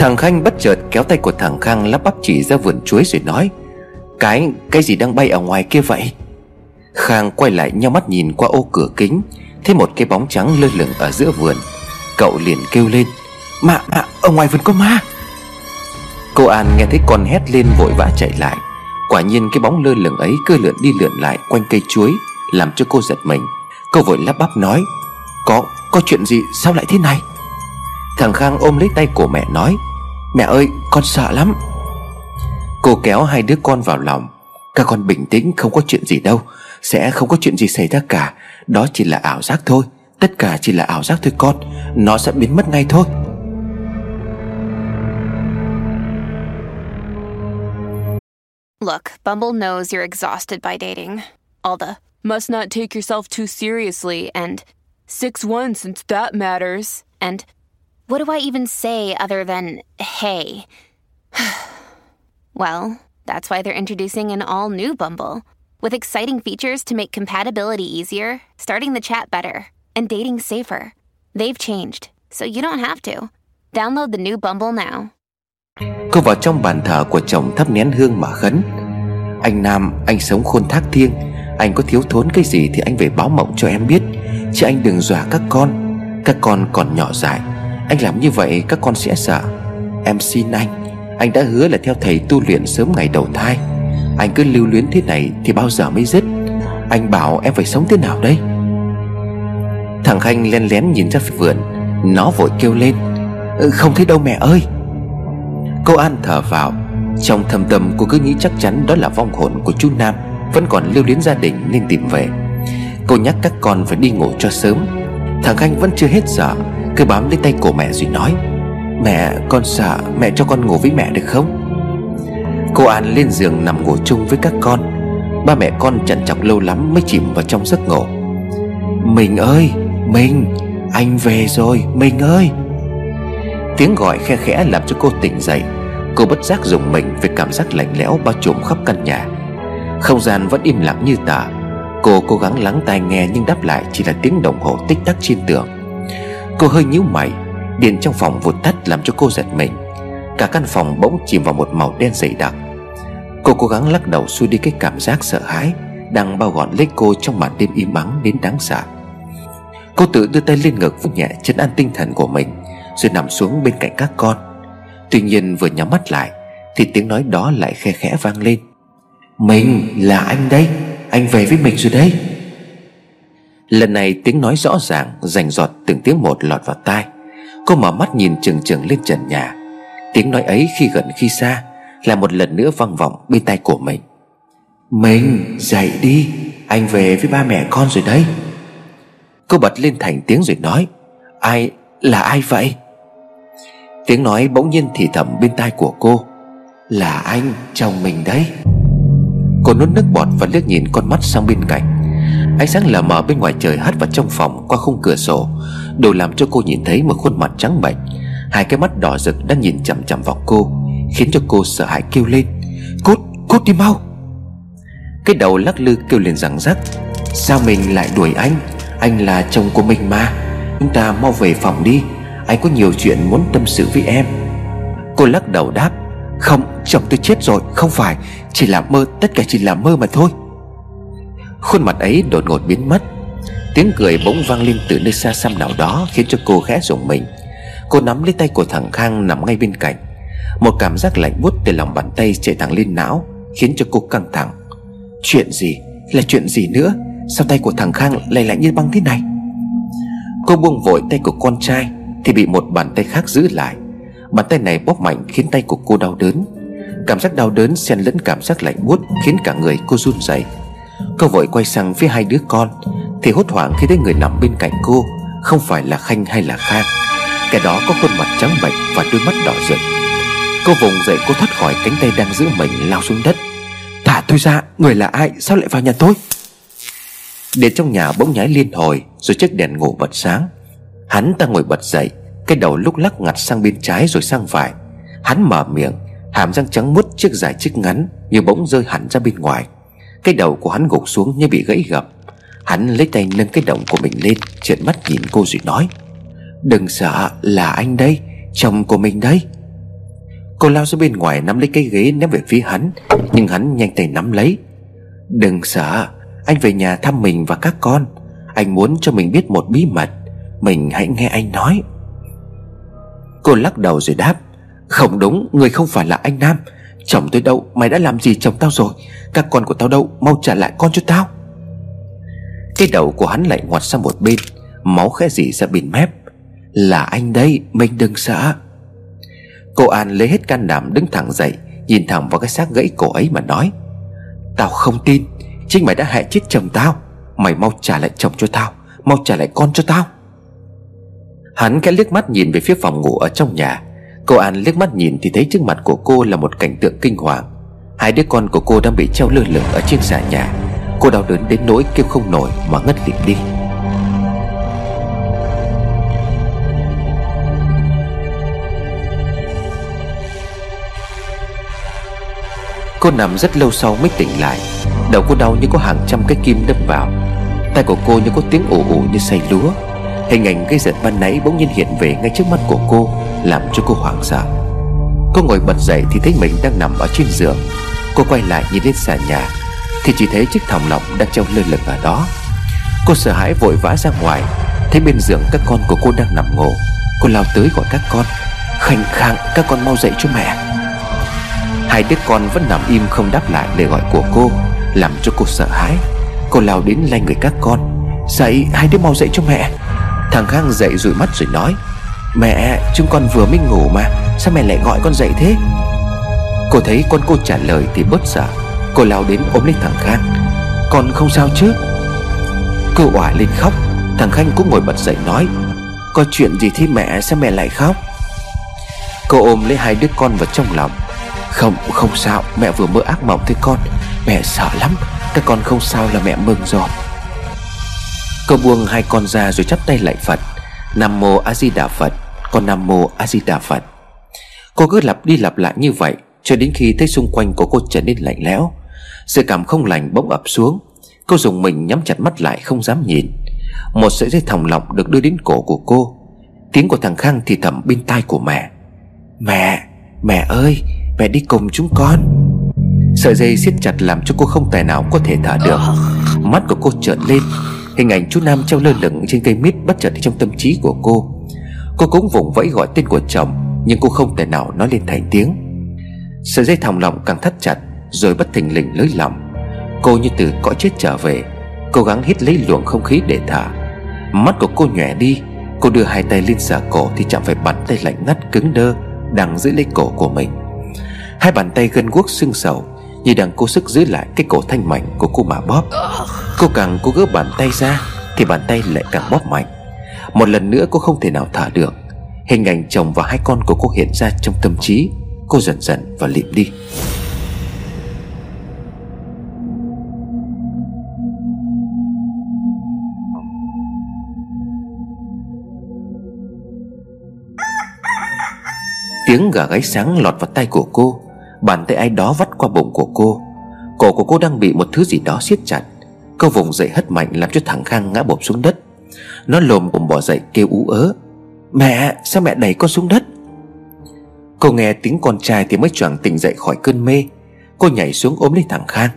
Thằng Khanh bất chợt kéo tay của thằng Khang lắp bắp chỉ ra vườn chuối rồi nói Cái, cái gì đang bay ở ngoài kia vậy? Khang quay lại nhau mắt nhìn qua ô cửa kính Thấy một cái bóng trắng lơ lửng ở giữa vườn. Cậu liền kêu lên Mà, mà, ở ngoài vườn có ma. Cô An nghe thấy con hét lên vội vã chạy lại. Quả nhiên cái bóng lơ lửng ấy cứ lượn đi lượn lại quanh cây chuối Làm cho cô giật mình. Cô vội lắp bắp nói Có, có chuyện gì sao lại thế này? Thằng Khang ôm lấy tay của mẹ nói Mẹ ơi con sợ lắm. Cô kéo hai đứa con vào lòng. Các con bình tĩnh không có chuyện gì đâu. Sẽ không có chuyện gì xảy ra cả. Đó chỉ là ảo giác thôi. Tất cả chỉ là ảo giác thôi con. Nó sẽ biến mất ngay thôi. Look, Bumble knows you're exhausted by dating. All the must not take yourself too seriously and 6 1 since that matters. And what do I even say other than hey? well, that's why they're introducing an all new Bumble with exciting features to make compatibility easier, starting the chat better, and dating safer. They've changed, so you don't have to. Download the new Bumble now. Cô vào trong bàn thờ của chồng thắp nén hương mà khấn Anh Nam anh sống khôn thác thiêng Anh có thiếu thốn cái gì thì anh về báo mộng cho em biết Chứ anh đừng dọa các con Các con còn nhỏ dại anh làm như vậy, các con sẽ sợ. Em xin anh Anh đã hứa là theo thầy tu luyện sớm ngày đầu thai. Anh cứ lưu luyến thế này Thì bao giờ mới dứt? Anh bảo em phải sống thế nào đây? Thằng Khanh len lén nhìn ra phía vườn, Nó vội kêu lên ờ, Không thấy đâu mẹ ơi. Cô An thở vào, Trong thâm tâm cô cứ nghĩ chắc chắn đó là vong hồn của chú Nam, Vẫn còn lưu luyến gia đình nên tìm về. Cô nhắc các con phải đi ngủ cho sớm. Thằng Khanh vẫn chưa hết sợ cứ bám lấy tay của mẹ rồi nói, Mẹ, con sợ mẹ cho con ngủ với mẹ được không? Cô An lên giường nằm ngủ chung với các con. Ba mẹ con chằn chọc lâu lắm mới chìm vào trong giấc ngủ. Mình ơi, Mình, Anh về rồi, Mình ơi. Tiếng gọi khe khẽ làm cho cô tỉnh dậy. Cô bất giác dùng mình về cảm giác lạnh lẽo bao trùm khắp căn nhà. Không gian vẫn im lặng như tờ. Cô cố gắng lắng tai nghe nhưng đáp lại chỉ là tiếng đồng hồ tích tắc trên tường. Cô hơi nhíu mày, Điện trong phòng vụt tắt làm cho cô giật mình. Cả căn phòng bỗng chìm vào một màu đen dày đặc. Cô cố gắng lắc đầu xua đi cái cảm giác sợ hãi Đang bao gọn lấy cô trong màn đêm im ắng đến đáng sợ. Cô tự đưa tay lên ngực vuốt nhẹ chân an tinh thần của mình, Rồi nằm xuống bên cạnh các con. Tuy nhiên vừa nhắm mắt lại, Thì tiếng nói đó lại khe khẽ vang lên. Mình là anh đây Anh về với mình rồi đấy. Lần này tiếng nói rõ ràng Rành giọt từng tiếng một lọt vào tai. Cô mở mắt nhìn chừng chừng lên trần nhà. Tiếng nói ấy khi gần khi xa Là một lần nữa vang vọng bên tai của mình. Mình dậy đi Anh về với ba mẹ con rồi đấy. Cô bật lên thành tiếng rồi nói Ai là ai vậy? Tiếng nói bỗng nhiên thì thầm bên tai của cô Là anh chồng mình đấy. Cô nuốt nước bọt và liếc nhìn con mắt sang bên cạnh Ánh sáng lờ mờ bên ngoài trời hắt vào trong phòng qua khung cửa sổ Đủ làm cho cô nhìn thấy một khuôn mặt trắng bệch. Hai cái mắt đỏ rực đang nhìn chằm chằm vào cô Khiến cho cô sợ hãi kêu lên Cút, cút đi mau! Cái đầu lắc lư kêu lên rằng rắc Sao mình lại đuổi anh? Anh là chồng của mình mà. Chúng ta mau về phòng đi Anh có nhiều chuyện muốn tâm sự với em. Cô lắc đầu đáp Không, chồng tôi chết rồi Không phải, chỉ là mơ Tất cả chỉ là mơ mà thôi. Khuôn mặt ấy đột ngột biến mất Tiếng cười bỗng vang lên từ nơi xa xăm nào đó Khiến cho cô khẽ rùng mình Cô nắm lấy tay của thằng Khang nằm ngay bên cạnh Một cảm giác lạnh buốt từ lòng bàn tay chạy thẳng lên não Khiến cho cô căng thẳng Chuyện gì? Là chuyện gì nữa? Sao tay của thằng Khang lại lạnh như băng thế này? Cô buông vội tay của con trai Thì bị một bàn tay khác giữ lại Bàn tay này bóp mạnh khiến tay của cô đau đớn Cảm giác đau đớn xen lẫn cảm giác lạnh buốt Khiến cả người cô run rẩy. Cô vội quay sang phía hai đứa con, Thì hốt hoảng khi thấy người nằm bên cạnh cô, Không phải là Khanh hay là Khang Kẻ đó có khuôn mặt trắng bệch và đôi mắt đỏ rực. Cô vùng dậy, cô thoát khỏi cánh tay đang giữ mình lao xuống đất. Thả tôi ra, Người là ai? Sao lại vào nhà tôi? Đèn trong nhà bỗng nháy liên hồi, Rồi chiếc đèn ngủ bật sáng. Hắn ta ngồi bật dậy, Cái đầu lúc lắc ngặt sang bên trái rồi sang phải. Hắn mở miệng, Hàm răng trắng muốt chiếc dài chiếc ngắn, Như bỗng rơi hẳn ra bên ngoài. Cái đầu của hắn gục xuống như bị gãy gập. Hắn lấy tay nâng cái động của mình lên, Trợn mắt nhìn cô rồi nói, Đừng sợ, là anh đây, Chồng của mình đây. Cô lao ra bên ngoài nắm lấy cái ghế ném về phía hắn, Nhưng hắn nhanh tay nắm lấy. Đừng sợ, Anh về nhà thăm mình và các con. Anh muốn cho mình biết một bí mật. Mình hãy nghe anh nói. Cô lắc đầu rồi đáp, Không đúng, Người không phải là anh Nam. Chồng tôi đâu, Mày đã làm gì chồng tao rồi? Các con của tao đâu, Mau trả lại con cho tao. Cái đầu của hắn lại ngoặt sang một bên, Máu khẽ dỉ ra bên mép. Là anh đây Mình đừng sợ Cô An lấy hết can đảm đứng thẳng dậy, Nhìn thẳng vào cái xác gãy cổ ấy mà nói, Tao không tin, Chính mày đã hại chết chồng tao. Mày mau trả lại chồng cho tao, Mau trả lại con cho tao. Hắn cái liếc mắt nhìn về phía phòng ngủ ở trong nhà. Cô An liếc mắt nhìn thì thấy trước mặt của cô là một cảnh tượng kinh hoàng. Hai đứa con của cô đang bị treo lơ lửng ở trên xà nhà. Cô đau đớn đến nỗi kêu không nổi mà ngất lịm đi. Cô nằm rất lâu sau mới tỉnh lại. Đầu cô đau như có hàng trăm cái kim đâm vào. Tay của cô như có tiếng ủ ủ như say lúa. Hình ảnh gây giật ban nãy bỗng nhiên hiện về ngay trước mắt của cô, Làm cho cô hoảng sợ. Cô ngồi bật dậy thì thấy mình đang nằm ở trên giường. Cô quay lại nhìn lên sàn nhà, Thì chỉ thấy chiếc thòng lọng đang treo lơ lửng ở đó. Cô sợ hãi vội vã ra ngoài, Thấy bên giường các con của cô đang nằm ngủ. Cô lao tới gọi các con, Khanh khang, các con mau dậy cho mẹ. Hai đứa con vẫn nằm im không đáp lại lời gọi của cô, Làm cho cô sợ hãi. Cô lao đến lay người các con, Dậy, hai đứa mau dậy cho mẹ. Thằng Khang dậy rụi mắt rồi nói, Mẹ, chúng con vừa mới ngủ mà, Sao mẹ lại gọi con dậy thế? Cô thấy con cô trả lời thì bớt sợ Cô lao đến ôm lấy thằng Khang. Con không sao chứ? Cô òa lên khóc, Thằng Khanh cũng ngồi bật dậy nói, Có chuyện gì thế mẹ, sao mẹ lại khóc? Cô ôm lấy hai đứa con vào trong lòng. Không không sao, Mẹ vừa mơ ác mộng thế con, Mẹ sợ lắm, Các con không sao là mẹ mừng rồi. Cô buông hai con ra rồi chắp tay lại Phật. Nam mô A Di Đà Phật. Con Nam mô A Di Đà Phật. Cô cứ lặp đi lặp lại như vậy Cho đến khi thấy xung quanh của cô trở nên lạnh lẽo. Sự cảm không lành bỗng ập xuống. Cô dùng mình nhắm chặt mắt lại không dám nhìn. Một sợi dây thòng lọng được đưa đến cổ của cô. Tiếng của thằng Khang thì thầm bên tai của mẹ. Mẹ, mẹ ơi, mẹ đi cùng chúng con. Sợi dây siết chặt làm cho cô không tài nào có thể thở được. Mắt của cô trợn lên. Hình ảnh chú Nam treo lơ lửng trên cây mít bất chợt trong tâm trí của cô. Cô cũng vùng vẫy gọi tên của chồng, Nhưng cô không thể nào nói lên thành tiếng. Sợi dây thòng lọng càng thắt chặt, Rồi bất thình lình lưới lòng Cô như từ cõi chết trở về, Cố gắng hít lấy luồng không khí để thở. Mắt của cô nhòe đi, Cô đưa hai tay lên sờ cổ Thì chạm phải bàn tay lạnh ngắt cứng đơ Đang giữ lấy cổ của mình. Hai bàn tay gân guốc sưng sầu như đang cố sức giữ lại cái cổ thanh mảnh của cô mà bóp Cô càng cố gỡ bàn tay ra, Thì bàn tay lại càng bóp mạnh. Một lần nữa cô không thể nào thả được. Hình ảnh chồng và hai con của cô hiện ra trong tâm trí. Cô dần dần và lịm đi. Tiếng gà gáy sáng lọt vào tay của cô. Bàn tay ai đó vắt qua bụng của cô. Cổ của cô đang bị một thứ gì đó siết chặt. Cô vùng dậy hất mạnh làm cho thằng Khang ngã bột xuống đất. Nó lồm bồm bỏ dậy kêu ú ớ, Mẹ, sao mẹ đẩy con xuống đất? Cô nghe tiếng con trai thì mới choàng tỉnh dậy khỏi cơn mê. Cô nhảy xuống ôm lấy thằng Khang.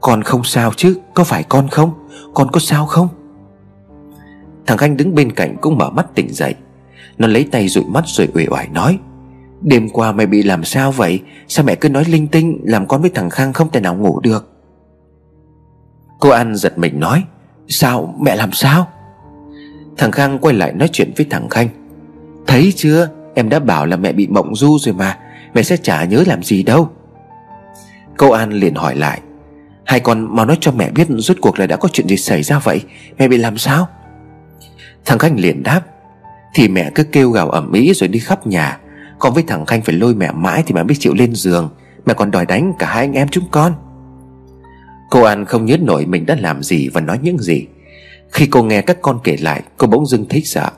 Con không sao chứ, Có phải con không? Con có sao không? Thằng Khanh đứng bên cạnh cũng mở mắt tỉnh dậy. Nó lấy tay dụi mắt rồi uể oải nói Đêm qua mày bị làm sao vậy? Sao mẹ cứ nói linh tinh, Làm con với thằng Khang không thể nào ngủ được? Cô An giật mình nói, Sao? Mẹ làm sao? Thằng Khang quay lại nói chuyện với thằng Khanh, Thấy chưa? Em đã bảo là mẹ bị mộng du rồi mà, Mẹ sẽ chả nhớ làm gì đâu. Cô An liền hỏi lại, Hai con mau nói cho mẹ biết Rốt cuộc là đã có chuyện gì xảy ra vậy? Mẹ bị làm sao? Thằng Khanh liền đáp, Thì mẹ cứ kêu gào ẩm ý rồi đi khắp nhà con với thằng Khanh phải lôi mẹ mãi Thì mẹ biết chịu lên giường. Mẹ còn đòi đánh cả hai anh em chúng con. Cô An không nhớ nổi mình đã làm gì Và nói những gì. Khi cô nghe các con kể lại, Cô bỗng dưng thấy sợ.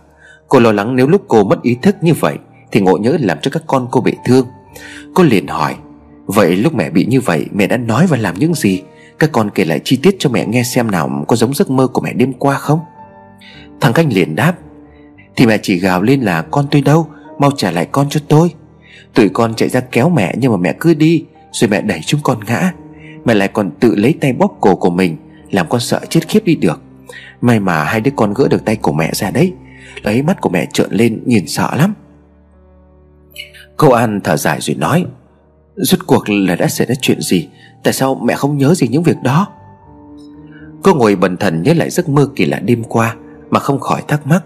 Cô lo lắng nếu lúc cô mất ý thức như vậy Thì ngộ nhớ làm cho các con cô bị thương. Cô liền hỏi, Vậy lúc mẹ bị như vậy, mẹ đã nói và làm những gì? Các con kể lại chi tiết cho mẹ nghe xem nào, Có giống giấc mơ của mẹ đêm qua không? Thằng Khanh liền đáp, Thì mẹ chỉ gào lên là con tôi đâu Mau trả lại con cho tôi. Tụi con chạy ra kéo mẹ, nhưng mà mẹ cứ đi, Rồi mẹ đẩy chúng con ngã. Mẹ lại còn tự lấy tay bóp cổ của mình, Làm con sợ chết khiếp đi được. May mà hai đứa con gỡ được tay của mẹ ra đấy. Lấy mắt của mẹ trợn lên, nhìn sợ lắm. Câu An thở dài rồi nói, Rốt cuộc là đã xảy ra chuyện gì? Tại sao mẹ không nhớ gì những việc đó? Cô ngồi bần thần nhớ lại giấc mơ kỳ lạ đêm qua, Mà không khỏi thắc mắc.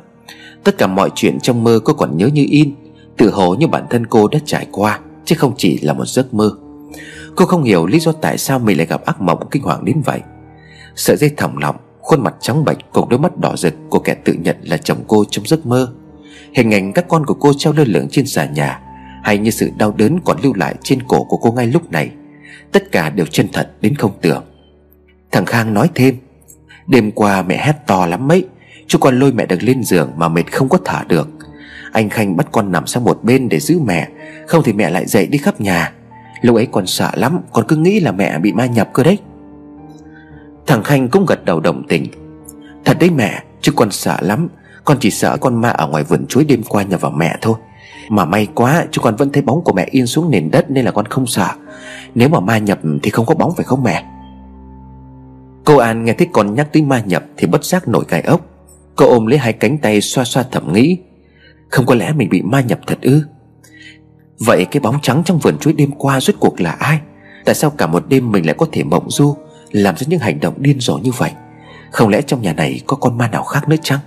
Tất cả mọi chuyện trong mơ cô còn nhớ như in. Tự hồ như bản thân cô đã trải qua, Chứ không chỉ là một giấc mơ. Cô không hiểu lý do tại sao mình lại gặp ác mộng kinh hoàng đến vậy. Sợi dây thòng lọng, Khuôn mặt trắng bệch cùng đôi mắt đỏ rực Của kẻ tự nhận là chồng cô trong giấc mơ. Hình ảnh các con của cô treo lơ lửng trên xà nhà, Hay như sự đau đớn còn lưu lại trên cổ của cô ngay lúc này. Tất cả đều chân thật đến không tưởng. Thằng Khang nói thêm, Đêm qua mẹ hét to lắm mấy Chú con lôi mẹ được lên giường mà mệt không có thả được. Anh Khanh bắt con nằm sang một bên để giữ mẹ. Không thì mẹ lại dậy đi khắp nhà. Lúc ấy con sợ lắm, Con cứ nghĩ là mẹ bị ma nhập cơ đấy. Thằng Khanh cũng gật đầu đồng tình. Thật đấy mẹ, Chứ con sợ lắm. Con chỉ sợ con ma ở ngoài vườn chuối đêm qua nhập vào mẹ thôi. Mà may quá, chứ con vẫn thấy bóng của mẹ yên xuống nền đất Nên là con không sợ. Nếu mà ma nhập thì không có bóng phải không mẹ? Cô An nghe thấy con nhắc tới ma nhập Thì bất giác nổi gai ốc. Cô ôm lấy hai cánh tay xoa xoa thầm nghĩ. Không có lẽ mình bị ma nhập thật ư? Vậy cái bóng trắng trong vườn chuối đêm qua rốt cuộc là ai? Tại sao cả một đêm mình lại có thể mộng du, Làm ra những hành động điên rồ như vậy? Không lẽ trong nhà này có con ma nào khác nữa chăng?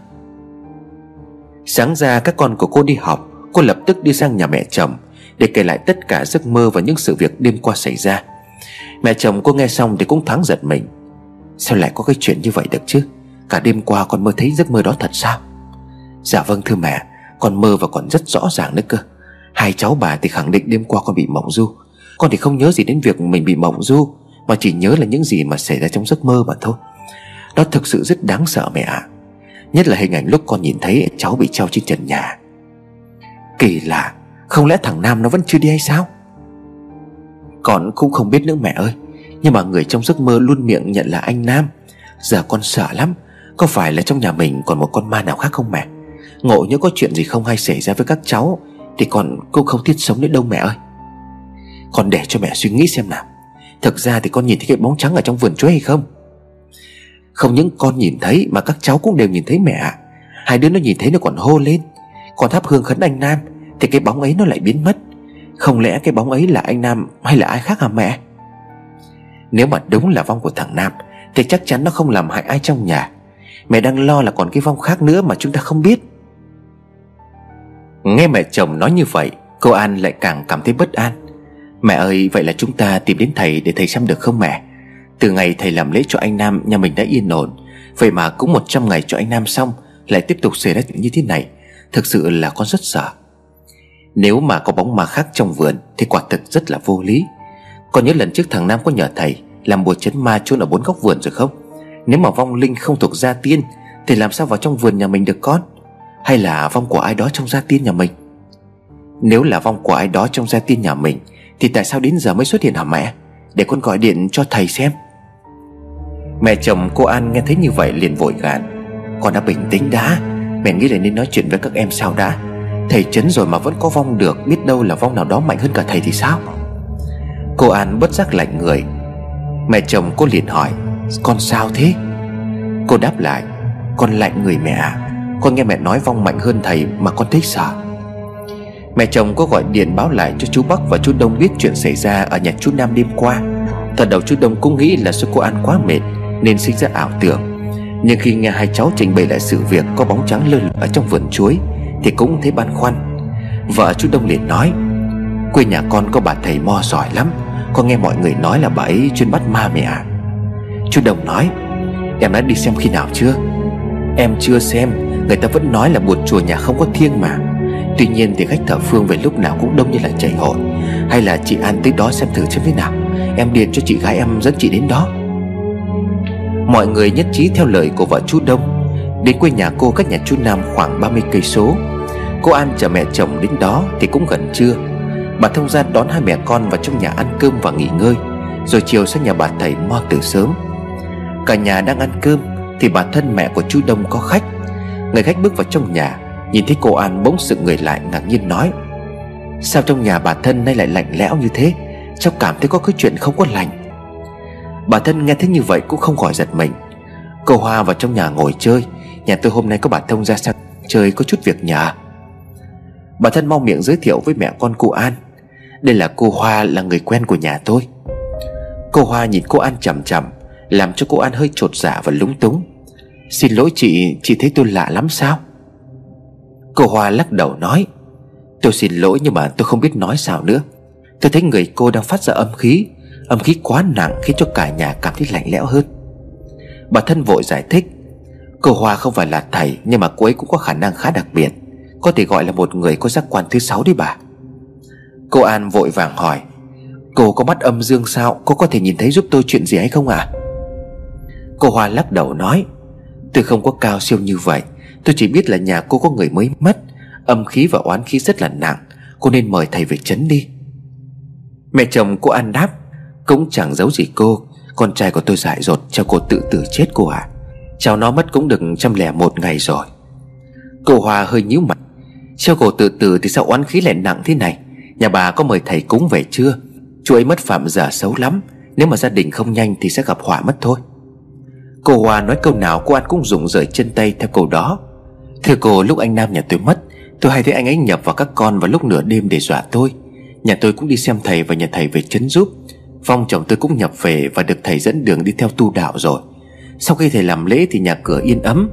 Sáng ra, các con của cô đi học, Cô lập tức đi sang nhà mẹ chồng Để kể lại tất cả giấc mơ và những sự việc đêm qua xảy ra. Mẹ chồng cô nghe xong thì cũng thoáng giật mình. Sao lại có cái chuyện như vậy được chứ? Cả đêm qua con mơ thấy giấc mơ đó thật sao? Dạ vâng thưa mẹ. Con mơ và còn rất rõ ràng nữa cơ. Hai cháu bà thì khẳng định đêm qua con bị mộng du. Con thì không nhớ gì đến việc mình bị mộng du, Mà chỉ nhớ là những gì mà xảy ra trong giấc mơ mà thôi. Đó thực sự rất đáng sợ mẹ ạ. Nhất là hình ảnh lúc con nhìn thấy cháu bị treo trên trần nhà. Kỳ lạ, Không lẽ thằng Nam nó vẫn chưa đi hay sao? Con cũng không biết nữa mẹ ơi, Nhưng mà người trong giấc mơ luôn miệng nhận là anh Nam. Giờ con sợ lắm, Có phải là trong nhà mình còn một con ma nào khác không mẹ? Ngộ nhớ có chuyện gì không hay xảy ra với các cháu, Thì còn cô không thiết sống nữa đâu mẹ ơi. Con để cho mẹ suy nghĩ xem nào. Thực ra thì con nhìn thấy cái bóng trắng ở trong vườn chuối hay không? Không những con nhìn thấy Mà các cháu cũng đều nhìn thấy mẹ ạ. Hai đứa nó nhìn thấy nó còn hô lên. Còn thắp hương khấn anh Nam, Thì cái bóng ấy nó lại biến mất. Không lẽ cái bóng ấy là anh Nam hay là ai khác hả mẹ? Nếu mà đúng là vong của thằng Nam, Thì chắc chắn nó không làm hại ai trong nhà. Mẹ đang lo là còn cái vong khác nữa mà chúng ta không biết. Nghe mẹ chồng nói như vậy, Cô An lại càng cảm thấy bất an. Mẹ ơi, vậy là chúng ta tìm đến thầy để thầy xem được không mẹ? Từ ngày thầy làm lễ cho anh Nam, Nhà mình đã yên ổn. Vậy mà cũng 100 ngày cho anh Nam xong, Lại tiếp tục xảy ra chuyện như thế này. Thực sự là con rất sợ. Nếu mà có bóng ma khác trong vườn, Thì quả thực rất là vô lý. Còn nhớ lần trước thằng Nam có nhờ thầy Làm bùa chấn ma chôn ở bốn góc vườn rồi không? Nếu mà vong linh không thuộc gia tiên, Thì làm sao vào trong vườn nhà mình được con? Hay là vong của ai đó trong gia tiên nhà mình? Nếu là vong của ai đó trong gia tiên nhà mình, Thì tại sao đến giờ mới xuất hiện hả mẹ? Để con gọi điện cho thầy xem. Mẹ chồng cô An nghe thấy như vậy liền vội gạn Con đã bình tĩnh đã. Mẹ nghĩ là nên nói chuyện với các em sao đã. Thầy chấn rồi mà vẫn có vong được, Biết đâu là vong nào đó mạnh hơn cả thầy thì sao? Cô An bất giác lạnh người. Mẹ chồng cô liền hỏi, Con sao thế? Cô đáp lại, Con lạnh người mẹ à con nghe mẹ nói vong mạnh hơn thầy mà con thích sợ. Mẹ chồng có gọi điện báo lại cho chú Bắc và chú Đông biết chuyện xảy ra ở nhà chú Nam đêm qua. Thật đầu chú Đông cũng nghĩ là do cô An quá mệt Nên sinh ra ảo tưởng. Nhưng khi nghe hai cháu trình bày lại sự việc có bóng trắng lơ lửng ở trong vườn chuối Thì cũng thấy băn khoăn. Vợ chú Đông liền nói, Quê nhà con có bà thầy mo giỏi lắm, Con nghe mọi người nói là bà ấy chuyên bắt ma mẹ à Chú Đông nói, Em đã đi xem khi nào chưa? Em chưa xem. Người ta vẫn nói là một chùa nhà không có thiêng mà. Tuy nhiên thì khách thợ phương về lúc nào cũng đông như là chảy hội. Hay là chị An tới đó xem thử xem thế nào. Em điện cho chị gái em dẫn chị đến đó. Mọi người nhất trí theo lời của vợ chú Đông. Đến quê nhà cô cách nhà chú Nam khoảng 30 cây số. Cô An chở mẹ chồng đến đó thì cũng gần trưa. Bà thông gia đón hai mẹ con vào trong nhà ăn cơm và nghỉ ngơi. Rồi chiều sang nhà bà thầy mo từ sớm. Cả nhà đang ăn cơm Thì bà thân mẹ của chú Đông có khách. Người khách bước vào trong nhà, Nhìn thấy cô An bỗng sự người lại ngạc nhiên nói, Sao trong nhà bà thân nay lại lạnh lẽo như thế? Cháu cảm thấy có cái chuyện không có lành. Bà thân nghe thấy như vậy cũng không khỏi giật mình. Cô Hoa vào trong nhà ngồi chơi, Nhà tôi hôm nay có bà Thông ra sang chơi có chút việc nhà à? Bà thân mau miệng giới thiệu với mẹ con cô An, Đây là cô Hoa là người quen của nhà tôi. Cô Hoa nhìn cô An chầm chầm Làm cho cô An hơi trột dạ và lúng túng. Xin lỗi chị Chị thấy tôi lạ lắm sao? Cô Hoa lắc đầu nói, Tôi xin lỗi nhưng mà tôi không biết nói sao nữa. Tôi thấy người cô đang phát ra âm khí Âm khí quá nặng khiến cho cả nhà cảm thấy lạnh lẽo hơn. Bà thân vội giải thích, Cô Hoa không phải là thầy, Nhưng mà cô ấy cũng có khả năng khá đặc biệt. Có thể gọi là một người có giác quan thứ sáu đấy bà. Cô An vội vàng hỏi, Cô có mắt âm dương sao? Cô có thể nhìn thấy giúp tôi chuyện gì hay không ạ à? Cô Hoa lắc đầu nói Tôi không có cao siêu như vậy. Tôi chỉ biết là nhà cô có người mới mất. Âm khí và oán khí rất là nặng. Cô nên mời thầy về chấn đi. Mẹ chồng cô An đáp, Cũng chẳng giấu gì cô. Con trai của tôi dại dột, cho cô tự tử chết cô à Cháu nó mất cũng được trăm lẻ một ngày rồi. Cô hòa hơi nhíu mặt Cho cô tự tử thì sao oán khí lại nặng thế này? Nhà bà có mời thầy cúng về chưa? Chú ấy mất phạm giả xấu lắm. Nếu mà gia đình không nhanh thì sẽ gặp họa mất thôi. Cô Hoa nói câu nào cô An cũng dùng rời chân tay theo câu đó. Thưa cô, lúc anh Nam nhà tôi mất, Tôi hay thấy anh ấy nhập vào các con vào lúc nửa đêm để dọa tôi. Nhà tôi cũng đi xem thầy và nhà thầy về chấn giúp. Phong chồng tôi cũng nhập về và được thầy dẫn đường đi theo tu đạo rồi. Sau khi thầy làm lễ thì nhà cửa yên ấm.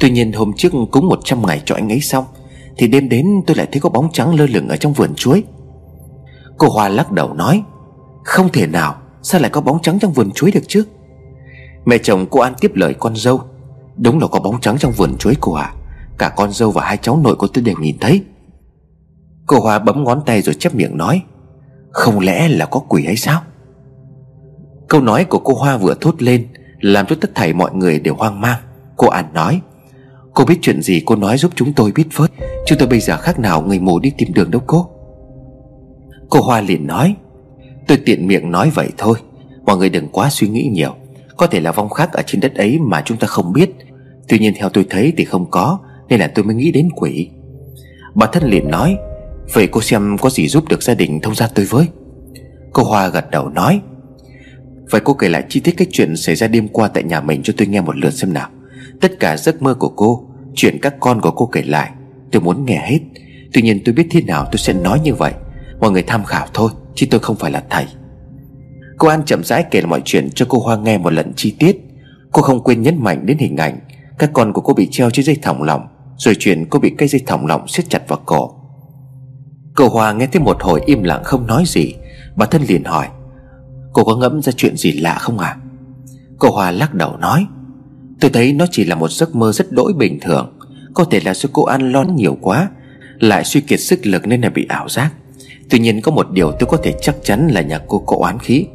Tuy nhiên hôm trước cúng 100 ngày cho anh ấy xong, Thì đêm đến tôi lại thấy có bóng trắng lơ lửng ở trong vườn chuối. Cô Hoa lắc đầu nói, Không thể nào, Sao lại có bóng trắng trong vườn chuối được chứ? Mẹ chồng cô An tiếp lời con dâu. Đúng là có bóng trắng trong vườn chuối của ạ. À. Cả con dâu và hai cháu nội của tôi đều nhìn thấy. Cô Hoa bấm ngón tay rồi chép miệng nói, Không lẽ là có quỷ hay sao? Câu nói của cô Hoa vừa thốt lên Làm cho tất thảy mọi người đều hoang mang. Cô An nói, Cô biết chuyện gì cô nói giúp chúng tôi biết với Chúng tôi bây giờ khác nào người mù đi tìm đường đâu cô. Cô Hoa liền nói, Tôi tiện miệng nói vậy thôi, Mọi người đừng quá suy nghĩ nhiều. Có thể là vong khác ở trên đất ấy mà chúng ta không biết. Tuy nhiên theo tôi thấy thì không có, Nên là tôi mới nghĩ đến quỷ. Bà thân liền nói, Vậy cô xem có gì giúp được gia đình thông gia tôi với? Cô Hoa gật đầu nói, Vậy cô kể lại chi tiết cái chuyện xảy ra đêm qua tại nhà mình cho tôi nghe một lượt xem nào. Tất cả giấc mơ của cô, Chuyện các con của cô kể lại, Tôi muốn nghe hết. Tuy nhiên tôi biết thế nào tôi sẽ nói như vậy. Mọi người tham khảo thôi, Chứ tôi không phải là thầy. Cô An chậm rãi kể mọi chuyện cho cô Hoa nghe một lần chi tiết. Cô không quên nhấn mạnh đến hình ảnh, Các con của cô bị treo trên dây thòng lọng, Rồi chuyện cô bị cây dây thòng lọng siết chặt vào cổ. Cô Hoa nghe thấy một hồi im lặng không nói gì, Bà thân liền hỏi, Cô có ngẫm ra chuyện gì lạ không à Cô Hoa lắc đầu nói, Tôi thấy nó chỉ là một giấc mơ rất đỗi bình thường, Có thể là do cô An lo nhiều quá, Lại suy kiệt sức lực nên là bị ảo giác. Tuy nhiên có một điều tôi có thể chắc chắn là nhà cô có oán khí.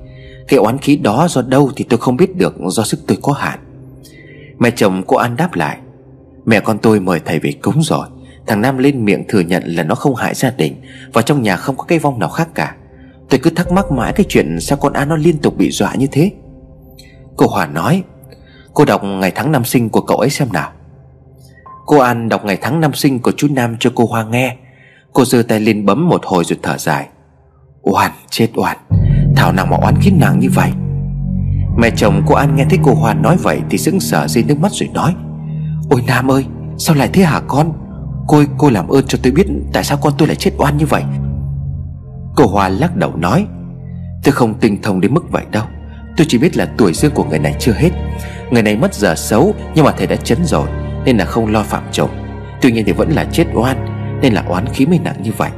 Cái oán khí đó do đâu thì tôi không biết được, do sức tôi có hạn. Mẹ chồng cô An đáp lại, Mẹ con tôi mời thầy về cúng rồi. Thằng Nam lên miệng thừa nhận là nó không hại gia đình Và trong nhà không có cái vong nào khác cả. Tôi cứ thắc mắc mãi cái chuyện Sao con An nó liên tục bị dọa như thế. Cô Hòa nói, Cô đọc ngày tháng năm sinh của cậu ấy xem nào. Cô An đọc ngày tháng năm sinh của chú Nam cho cô Hoa nghe. Cô giơ tay lên bấm một hồi rồi thở dài. Oan, chết oan. Thảo nào mà oán khí nặng như vậy? Mẹ chồng cô An nghe thấy cô Hoa nói vậy Thì sững sờ rơi nước mắt rồi nói, Ôi Nam ơi, sao lại thế hả con? Cô cô làm ơn cho tôi biết Tại sao con tôi lại chết oan như vậy. Cô Hoa lắc đầu nói, Tôi không tinh thông đến mức vậy đâu. Tôi chỉ biết là tuổi dương của người này chưa hết. Người này mất giờ xấu Nhưng mà thầy đã chấn rồi, Nên là không lo phạm chồng. Tuy nhiên thì vẫn là chết oan, Nên là oán khí mới nặng như vậy.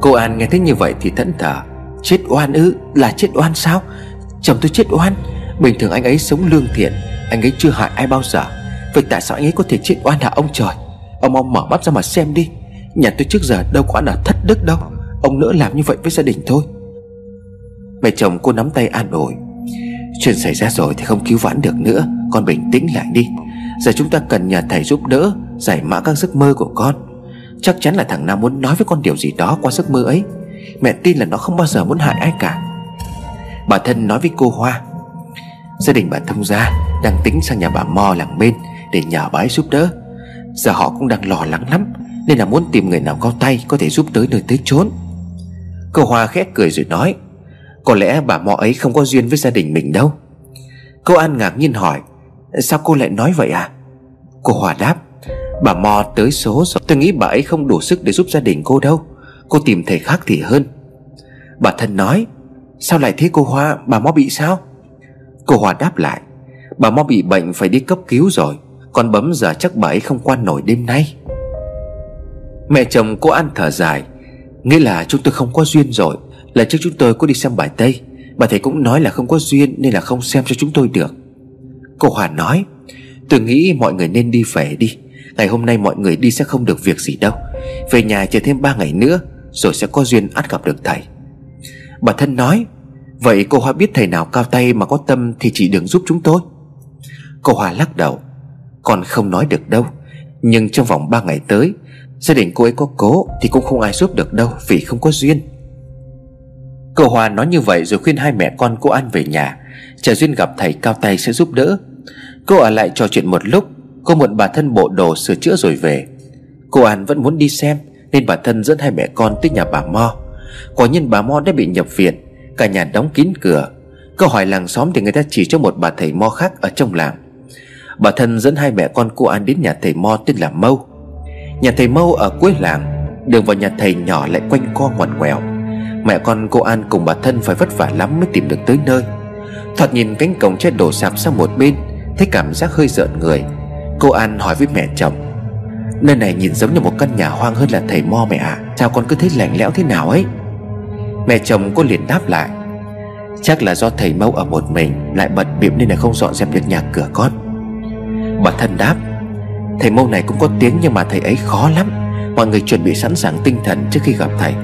Cô An nghe thấy như vậy thì thẫn thờ Chết oan ư? Là chết oan sao? Chồng tôi chết oan. Bình thường anh ấy sống lương thiện, Anh ấy chưa hại ai bao giờ. Vậy tại sao anh ấy có thể chết oan hả ông trời? Ông ông mở mắt ra mà xem đi. Nhà tôi trước giờ đâu có ăn ở thất đức đâu. Ông nỡ làm như vậy với gia đình thôi Mẹ chồng cô nắm tay an ủi. Chuyện xảy ra rồi thì không cứu vãn được nữa. Con bình tĩnh lại đi. Giờ chúng ta cần nhờ thầy giúp đỡ, Giải mã các giấc mơ của con. Chắc chắn là thằng Nam muốn nói với con điều gì đó qua giấc mơ ấy. Mẹ tin là nó không bao giờ muốn hại ai cả. Bà thân nói với cô Hoa, Gia đình bà thông gia Đang tính sang nhà bà Mo làng bên Để nhờ bà ấy giúp đỡ. Giờ họ cũng đang lo lắng lắm Nên là muốn tìm người nào cao tay Có thể giúp tới nơi tới chốn. Cô Hoa khét cười rồi nói, Có lẽ bà Mo ấy không có duyên với gia đình mình đâu. Cô An ngạc nhiên hỏi, Sao cô lại nói vậy à? Cô Hoa đáp, Bà Mo tới số rồi. Tôi nghĩ bà ấy không đủ sức để giúp gia đình cô đâu. Cô tìm thầy khác thì hơn. Bà thân nói, Sao lại thế cô Hoa? Bà mò bị sao? Cô Hòa đáp lại, Bà mò bị bệnh phải đi cấp cứu rồi Còn bấm giờ chắc bà ấy không qua nổi đêm nay. Mẹ chồng cô ăn thở dài, Nghĩa là chúng tôi không có duyên rồi, Lần trước chúng tôi có đi xem bài Tây, Bà thầy cũng nói là không có duyên Nên là không xem cho chúng tôi được. Cô Hòa nói, Tôi nghĩ mọi người nên đi về đi, Ngày hôm nay mọi người đi sẽ không được việc gì đâu, Về nhà chờ thêm 3 ngày nữa rồi sẽ có duyên ắt gặp được thầy. Bà thân nói, Vậy cô Hoa biết thầy nào cao tay mà có tâm Thì chỉ đừng giúp chúng tôi. Cô Hoa lắc đầu Còn không nói được đâu, Nhưng trong vòng 3 ngày tới, Gia đình cô ấy có cố Thì cũng không ai giúp được đâu Vì không có duyên. Cô Hoa nói như vậy rồi khuyên hai mẹ con cô An về nhà. Chờ duyên gặp thầy cao tay sẽ giúp đỡ. Cô ở lại trò chuyện một lúc Cô mượn bà thân bộ đồ sửa chữa rồi về. Cô An vẫn muốn đi xem. Nên bà thân dẫn hai mẹ con tới nhà bà Mo. Quả nhiên bà Mo đã bị nhập viện, Cả nhà đóng kín cửa. Câu hỏi làng xóm thì người ta chỉ cho một bà thầy Mo khác ở trong làng. Bà thân dẫn hai mẹ con cô An đến nhà thầy Mo tên là Mâu. Nhà thầy Mâu ở cuối làng, Đường vào nhà thầy nhỏ lại quanh co ngoằn ngoèo. Mẹ con cô An cùng bà thân phải vất vả lắm mới tìm được tới nơi. Thoạt nhìn cánh cổng che đổ sạp sang một bên, Thấy cảm giác hơi rợn người. Cô An hỏi với mẹ chồng Nơi này nhìn giống như một căn nhà hoang hơn là thầy mo mẹ ạ. À. Sao con cứ thấy lạnh lẽo thế nào ấy. Mẹ chồng cô liền đáp lại. Chắc là do thầy mâu ở một mình, Lại bận bịm nên là không dọn dẹp được nhà cửa con. Bà thân đáp, Thầy mâu này cũng có tiếng nhưng mà thầy ấy khó lắm. Mọi người chuẩn bị sẵn sàng tinh thần trước khi gặp thầy.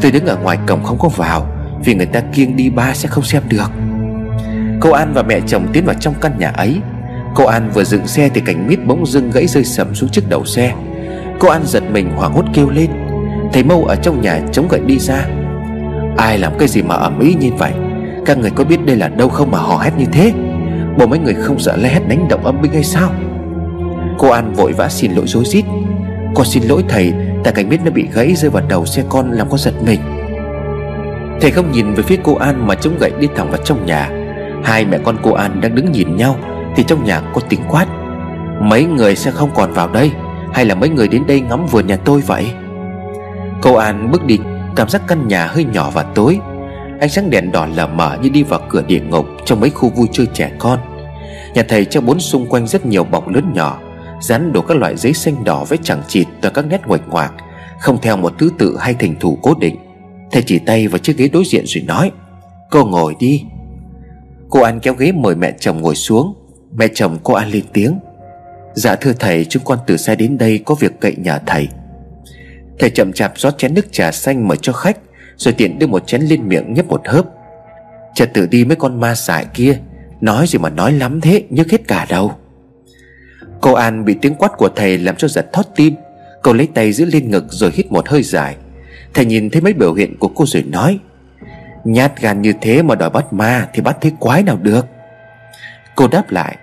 Tôi đứng ở ngoài cổng không có vào, Vì người ta kiêng đi ba sẽ không xem được. Cô An và mẹ chồng tiến vào trong căn nhà ấy. Cô An vừa dựng xe thì cảnh mít bỗng dưng gãy rơi sầm xuống trước đầu xe. Cô An giật mình hoảng hốt kêu lên. Thầy Mâu ở trong nhà chống gậy đi ra. Ai làm cái gì mà ẩm ý như vậy? Các người có biết đây là đâu không mà hò hét như thế? Bộ mấy người không sợ la hét đánh động âm binh hay sao? Cô An vội vã xin lỗi dối rít. Con xin lỗi thầy Tại cảnh biết nó bị gãy rơi vào đầu xe con làm con giật mình. Thầy không nhìn về phía cô An mà chống gậy đi thẳng vào trong nhà. Hai mẹ con cô An đang đứng nhìn nhau. Thì trong nhà có tiếng quát. Mấy người sẽ không còn vào đây, Hay là mấy người đến đây ngắm vườn nhà tôi vậy? Cô An bước đi, Cảm giác căn nhà hơi nhỏ và tối. Ánh sáng đèn đỏ lờ mờ như đi vào cửa địa ngục Trong mấy khu vui chơi trẻ con. Nhà thầy treo bốn xung quanh rất nhiều bọc lớn nhỏ, Dán đủ các loại giấy xanh đỏ với chẳng chịt Và các nét nguệch ngoạc, Không theo một thứ tự hay thành thủ cố định. Thầy chỉ tay vào chiếc ghế đối diện rồi nói, Cô ngồi đi. Cô An kéo ghế mời mẹ chồng ngồi xuống. Mẹ chồng cô An lên tiếng. Dạ thưa thầy, chúng con từ xa đến đây Có việc cậy nhà thầy. Thầy chậm chạp rót chén nước trà xanh mở cho khách, Rồi tiện đưa một chén lên miệng nhấp một hớp. Chợt tự đi mấy con ma dại kia, Nói gì mà nói lắm thế, Nhức hết cả đầu. Cô An bị tiếng quát của thầy làm cho giật thót tim. Cô lấy tay giữ lên ngực rồi hít một hơi dài. Thầy nhìn thấy mấy biểu hiện của cô rồi nói, Nhát gan như thế mà đòi bắt ma Thì bắt thế quái nào được? Cô đáp lại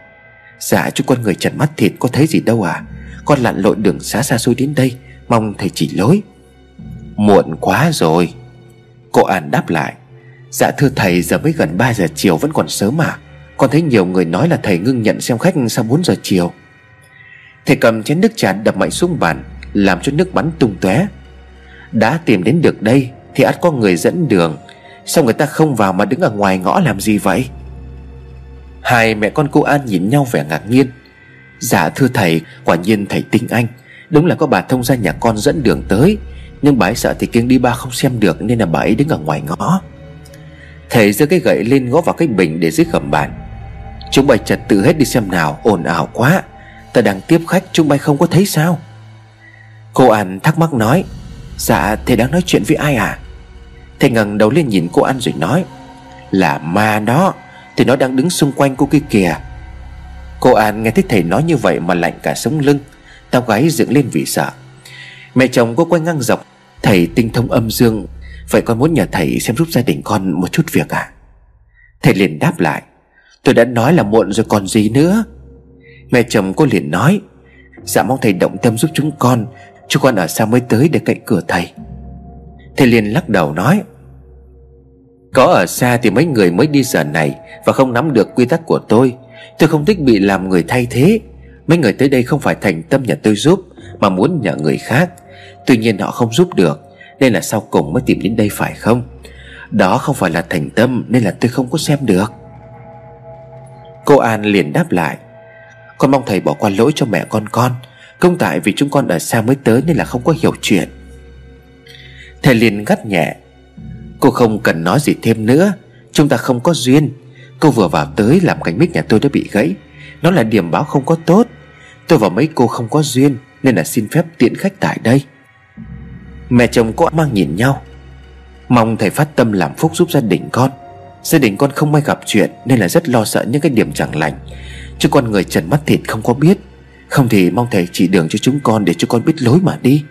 Dạ chú con người trần mắt thịt có thấy gì đâu à Con lặn lội đường xa xa xôi đến đây, Mong thầy chỉ lối. Muộn quá rồi. Cô An đáp lại Dạ thưa thầy, giờ mới gần 3 giờ chiều vẫn còn sớm mà Con thấy nhiều người nói là thầy ngưng nhận xem khách sau 4 giờ chiều. Thầy cầm chén nước trà đập mạnh xuống bàn, Làm cho nước bắn tung tóe. Đã tìm đến được đây Thì ắt có người dẫn đường. Sao người ta không vào mà đứng ở ngoài ngõ làm gì vậy? Hai mẹ con cô An nhìn nhau vẻ ngạc nhiên. Dạ thưa thầy, Quả nhiên thầy tinh anh. Đúng là có bà thông gia nhà con dẫn đường tới. Nhưng bà ấy sợ thì kiêng đi ba không xem được Nên là bà ấy đứng ở ngoài ngõ. Thầy giơ cái gậy lên gõ vào cái bình để dưới gầm bàn. Chúng bay trật tự hết đi xem nào, ồn ào quá. Ta đang tiếp khách, chúng bay không có thấy sao? Cô An thắc mắc nói Dạ thầy đang nói chuyện với ai à? Thầy ngẩng đầu lên nhìn cô An rồi nói, Là ma đó. Thì nó đang đứng xung quanh cô kia kìa. Cô An nghe thấy thầy nói như vậy mà lạnh cả sống lưng. Tao gái dựng lên vì sợ. Mẹ chồng cô quay ngang dọc. Thầy tinh thông âm dương. Vậy con muốn nhờ thầy xem giúp gia đình con một chút việc à? Thầy liền đáp lại. Tôi đã nói là muộn rồi còn gì nữa. Mẹ chồng cô liền nói. Dạ mong thầy động tâm giúp chúng con. Chúng con ở xa mới tới để cạnh cửa thầy. Thầy liền lắc đầu nói. Có ở xa thì mấy người mới đi giờ này Và không nắm được quy tắc của tôi. Tôi không thích bị làm người thay thế. Mấy người tới đây không phải thành tâm nhà tôi giúp, Mà muốn nhờ người khác. Tuy nhiên họ không giúp được, Nên là sau cùng mới tìm đến đây phải không? Đó không phải là thành tâm, Nên là tôi không có xem được. Cô An liền đáp lại. Con mong thầy bỏ qua lỗi cho mẹ con con. Công tại vì chúng con ở xa mới tới Nên là không có hiểu chuyện. Thầy liền gắt nhẹ. Cô không cần nói gì thêm nữa. Chúng ta không có duyên. Cô vừa vào tới làm cánh mic nhà tôi đã bị gãy. Nó là điểm báo không có tốt. Tôi và mấy cô không có duyên, Nên là xin phép tiện khách tại đây. Mẹ chồng cô mang nhìn nhau. Mong thầy phát tâm làm phúc giúp gia đình con. Gia đình con không may gặp chuyện, Nên là rất lo sợ những cái điểm chẳng lành. Chứ con người trần mắt thịt không có biết. Không thì mong thầy chỉ đường cho chúng con Để cho con biết lối mà đi.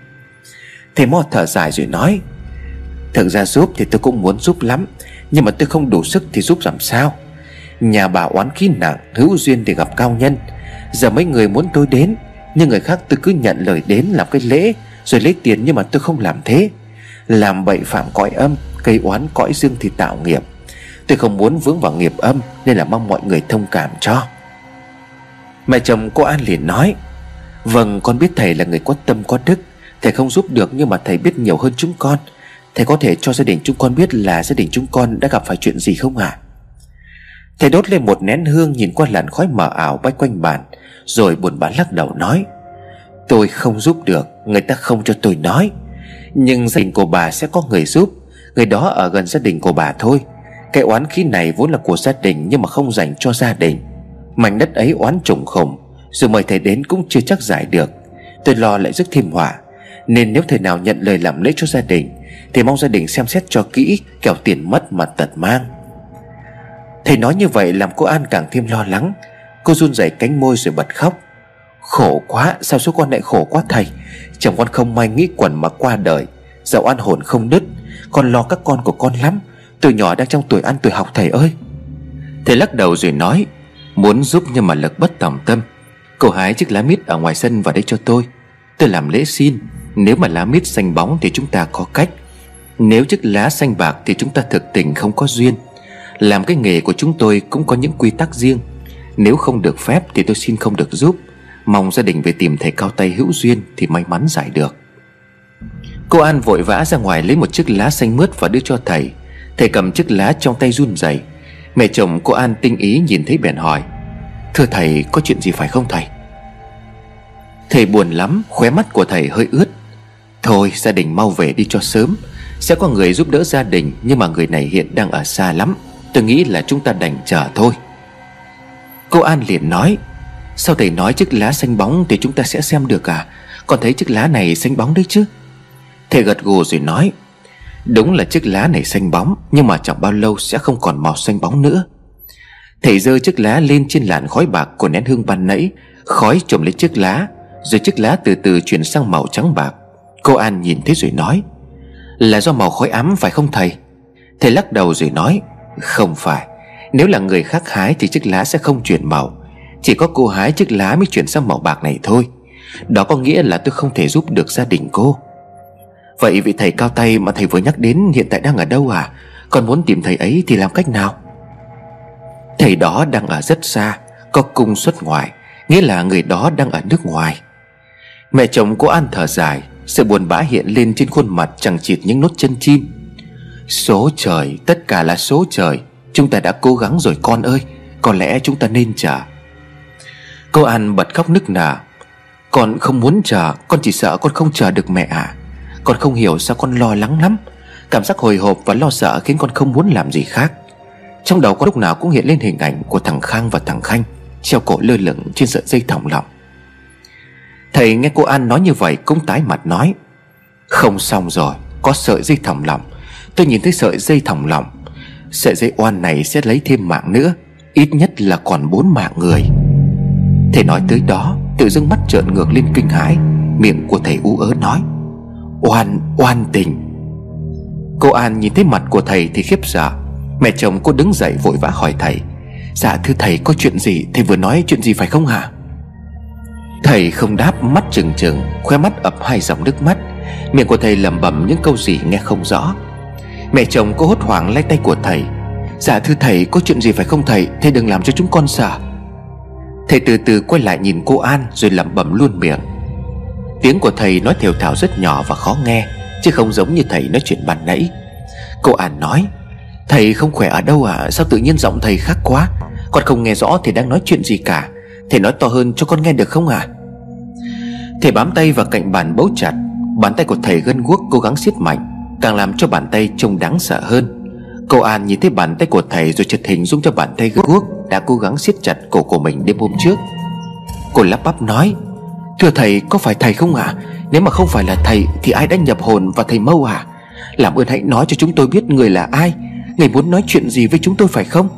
Thầy mò thở dài rồi nói Thực ra giúp thì tôi cũng muốn giúp lắm, Nhưng mà tôi không đủ sức thì giúp làm sao? Nhà bà oán khí nặng, Hữu duyên thì gặp cao nhân. Giờ mấy người muốn tôi đến, Nhưng người khác tôi cứ nhận lời đến làm cái lễ, Rồi lấy tiền nhưng mà tôi không làm thế. Làm bậy phạm cõi âm, Cây oán cõi dương thì tạo nghiệp. Tôi không muốn vướng vào nghiệp âm, Nên là mong mọi người thông cảm cho. Mẹ chồng cô An liền nói Vâng con biết thầy là người có tâm có đức. Thầy không giúp được nhưng mà thầy biết nhiều hơn chúng con. Thầy có thể cho gia đình chúng con biết là gia đình chúng con đã gặp phải chuyện gì không ạ à? Thầy đốt lên một nén hương nhìn qua làn khói mờ ảo bay quanh bàn, Rồi buồn bã lắc đầu nói, Tôi không giúp được, Người ta không cho tôi nói. Nhưng gia đình của bà sẽ có người giúp, Người đó ở gần gia đình của bà thôi. Cái oán khí này vốn là của gia đình Nhưng mà không dành cho gia đình. Mảnh đất ấy oán trùng khủng, Dù mời thầy đến cũng chưa chắc giải được. Tôi lo lại rước thêm họa, Nên nếu thầy nào nhận lời làm lễ cho gia đình thì mong gia đình xem xét cho kỹ Kẻo tiền mất mà tật mang. Thầy nói như vậy làm cô An càng thêm lo lắng. Cô run rẩy cánh môi rồi bật khóc. Khổ quá, Sao số con lại khổ quá thầy? Chồng con không may nghĩ quẩn mà qua đời. Dạo an hồn không đứt Con lo các con của con lắm. Từ nhỏ đang trong tuổi ăn tuổi học thầy ơi. Thầy lắc đầu rồi nói, Muốn giúp nhưng mà lực bất tòng tâm. Cô hái chiếc lá mít ở ngoài sân vào đây cho tôi. Tôi làm lễ xin. Nếu mà lá mít xanh bóng thì chúng ta có cách. Nếu chiếc lá xanh bạc thì chúng ta thực tình không có duyên. Làm cái nghề của chúng tôi cũng có những quy tắc riêng. Nếu không được phép thì tôi xin không được giúp. Mong gia đình về tìm thầy cao tay hữu duyên Thì may mắn giải được. Cô An vội vã ra ngoài lấy một chiếc lá xanh mướt và đưa cho thầy. Thầy cầm chiếc lá trong tay run rẩy. Mẹ chồng cô An tinh ý nhìn thấy bèn hỏi, Thưa thầy, có chuyện gì phải không thầy? Thầy buồn lắm, Khóe mắt của thầy hơi ướt. Thôi, gia đình mau về đi cho sớm. Sẽ có người giúp đỡ gia đình, Nhưng mà người này hiện đang ở xa lắm. Tôi nghĩ là chúng ta đành chờ thôi. Cô An liền nói Sao thầy nói chiếc lá xanh bóng Thì chúng ta sẽ xem được à? Còn thấy chiếc lá này xanh bóng đấy chứ? Thầy gật gù rồi nói, Đúng là chiếc lá này xanh bóng, Nhưng mà chẳng bao lâu sẽ không còn màu xanh bóng nữa. Thầy rơi chiếc lá lên trên làn khói bạc của nén hương ban nãy, Khói trộm lấy chiếc lá, Rồi chiếc lá từ từ chuyển sang màu trắng bạc. Cô An nhìn thấy rồi nói là do màu khói ấm phải không thầy? Thầy lắc đầu rồi nói, không phải. Nếu là người khác hái thì chiếc lá sẽ không chuyển màu. Chỉ có cô hái chiếc lá mới chuyển sang màu bạc này thôi. Đó có nghĩa là tôi không thể giúp được gia đình cô. Vậy vị thầy cao tay mà thầy vừa nhắc đến hiện tại đang ở đâu à? Còn muốn tìm thầy ấy thì làm cách nào? Thầy đó đang ở rất xa, Có cung xuất ngoại, Nghĩa là người đó đang ở nước ngoài. Mẹ chồng cô An thở dài sự buồn bã hiện lên trên khuôn mặt chẳng chịt những nốt chân chim. Số trời, Tất cả là số trời. Chúng ta đã cố gắng rồi, con ơi. Có lẽ chúng ta nên chờ Cô An bật khóc nức nở. Con không muốn chờ Con chỉ sợ con không chờ được mẹ à. Con không hiểu sao con lo lắng lắm. Cảm giác hồi hộp và lo sợ khiến con không muốn làm gì khác. Trong đầu con lúc nào cũng hiện lên hình ảnh Của thằng Khang và thằng Khanh, Treo cổ lơ lửng trên sợi dây thòng lọng. Thầy nghe cô An nói như vậy Cũng tái mặt nói Không xong rồi Có sợi dây thòng lọng. Tôi nhìn thấy sợi dây thòng lọng Sợi dây oan này sẽ lấy thêm mạng nữa Ít nhất là còn bốn mạng người. Thầy nói tới đó Tự dưng mắt trợn ngược lên kinh hãi Miệng của thầy ú ớ nói Oan, oan tình. Cô An nhìn thấy mặt của thầy thì khiếp sợ. Mẹ chồng cô đứng dậy vội vã hỏi thầy Dạ thưa thầy có chuyện gì? Thầy vừa nói chuyện gì phải không hả? Thầy không đáp mắt trừng trừng Khoe mắt ập hai dòng nước mắt. Miệng của thầy lẩm bẩm những câu gì nghe không rõ. Mẹ chồng cô hốt hoảng lấy tay của thầy. Dạ thưa thầy, có chuyện gì phải không thầy? Thầy đừng làm cho chúng con sợ. Thầy từ từ quay lại nhìn cô An Rồi lẩm bẩm luôn miệng. Tiếng của thầy nói thều thào rất nhỏ và khó nghe, Chứ không giống như thầy nói chuyện ban nãy. Cô An nói, Thầy không khỏe ở đâu à? Sao tự nhiên giọng thầy khác quá? Con không nghe rõ thầy đang nói chuyện gì cả. Thầy nói to hơn cho con nghe được không à Thầy bám tay vào cạnh bàn bấu chặt, Bàn tay của thầy gân guốc cố gắng siết mạnh, Càng làm cho bàn tay trông đáng sợ hơn. Cô An nhìn thấy bàn tay của thầy Rồi chợt hình dung cho bàn tay gân guốc Đã cố gắng siết chặt cổ của mình đêm hôm trước. Cô lắp bắp nói, Thưa thầy, có phải thầy không ạ? À? Nếu mà không phải là thầy Thì ai đã nhập hồn vào thầy mâu à Làm ơn hãy nói cho chúng tôi biết người là ai. Người muốn nói chuyện gì với chúng tôi phải không?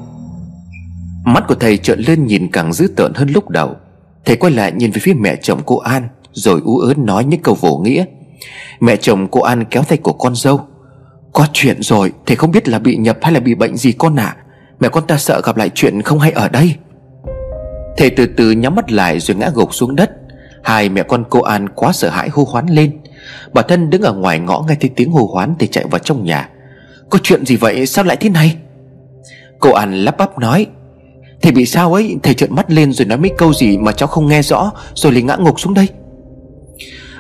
Mắt của thầy trợn lên nhìn càng dữ tợn hơn lúc đầu. Thầy quay lại nhìn về phía mẹ chồng cô An, Rồi ú ớn nói những câu vô nghĩa. Mẹ chồng cô An kéo tay của con dâu. Có chuyện rồi, Thầy không biết là bị nhập hay là bị bệnh gì con ạ. À? Mẹ con ta sợ gặp lại chuyện không hay ở đây. Thầy từ từ nhắm mắt lại rồi ngã gục xuống đất. Hai mẹ con cô An quá sợ hãi hô hoán lên. Bà thân đứng ở ngoài ngõ nghe thấy tiếng hô hoán Thì chạy vào trong nhà. Có chuyện gì vậy? Sao lại thế này? Cô An lắp bắp nói. Thầy bị sao ấy? Thầy trợn mắt lên rồi nói mấy câu gì mà cháu không nghe rõ Rồi liền ngã ngục xuống đây.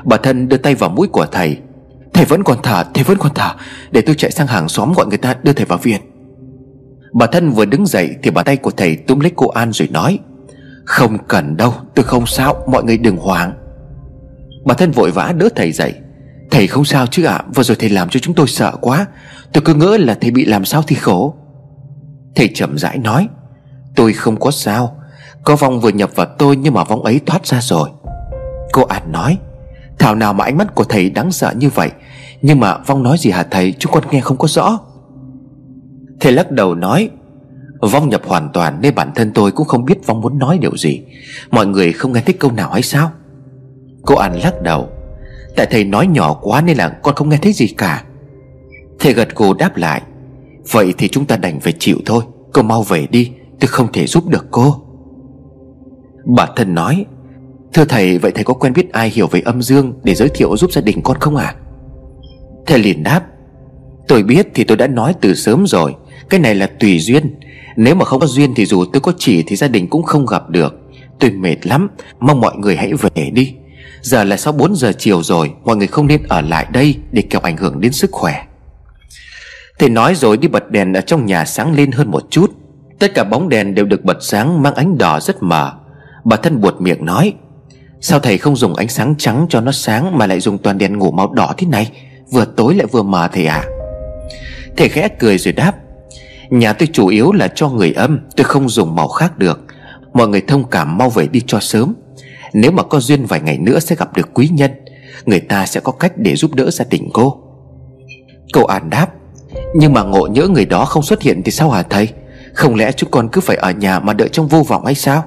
Bà thân đưa tay vào mũi của thầy. Thầy vẫn còn thở Thầy vẫn còn thở. Để tôi chạy sang hàng xóm gọi người ta đưa thầy vào viện. Bà thân vừa đứng dậy Thì bàn tay của thầy túm lấy cô An rồi nói Không cần đâu Tôi không sao Mọi người đừng hoảng. Bà thân vội vã đỡ thầy dậy. Thầy không sao chứ ạ à, Vừa rồi thầy làm cho chúng tôi sợ quá. Tôi cứ ngỡ là thầy bị làm sao thì khổ. Thầy chậm rãi nói Tôi không có sao. Có vong vừa nhập vào tôi nhưng mà vong ấy thoát ra rồi. Cô ạt nói, Thảo nào mà ánh mắt của thầy đáng sợ như vậy, Nhưng mà vong nói gì hả thầy? Chúng con nghe không có rõ. Thầy lắc đầu nói, Vong nhập hoàn toàn nên bản thân tôi cũng không biết Vong muốn nói điều gì. Mọi người không nghe thấy câu nào hay sao? Cô An lắc đầu, Tại thầy nói nhỏ quá nên là con không nghe thấy gì cả. Thầy gật gù đáp lại, Vậy thì chúng ta đành phải chịu thôi. Cô mau về đi. Tôi không thể giúp được cô. Bà thân nói, Thưa thầy, vậy thầy có quen biết ai hiểu về âm dương Để giới thiệu giúp gia đình con không à Thầy liền đáp, Tôi biết thì tôi đã nói từ sớm rồi, Cái này là tùy duyên. Nếu mà không có duyên thì dù tôi có chỉ Thì gia đình cũng không gặp được. Tôi mệt lắm, Mong mọi người hãy về đi. Giờ là sau 4 giờ chiều rồi, Mọi người không nên ở lại đây Để kẻo ảnh hưởng đến sức khỏe. Thầy nói rồi đi bật đèn ở trong nhà sáng lên hơn một chút. Tất cả bóng đèn đều được bật sáng Mang ánh đỏ rất mờ. Bà thân buột miệng nói, Sao thầy không dùng ánh sáng trắng cho nó sáng Mà lại dùng toàn đèn ngủ màu đỏ thế này? Vừa tối lại vừa mờ thầy à Thầy khẽ cười rồi đáp, Nhà tôi chủ yếu là cho người âm, Tôi không dùng màu khác được. Mọi người thông cảm mau về đi cho sớm. Nếu mà có duyên vài ngày nữa sẽ gặp được quý nhân, Người ta sẽ có cách để giúp đỡ gia đình cô. Cậu An đáp, Nhưng mà ngộ nhỡ người đó không xuất hiện thì sao hả thầy? Không lẽ chúng con cứ phải ở nhà mà đợi trong vô vọng hay sao?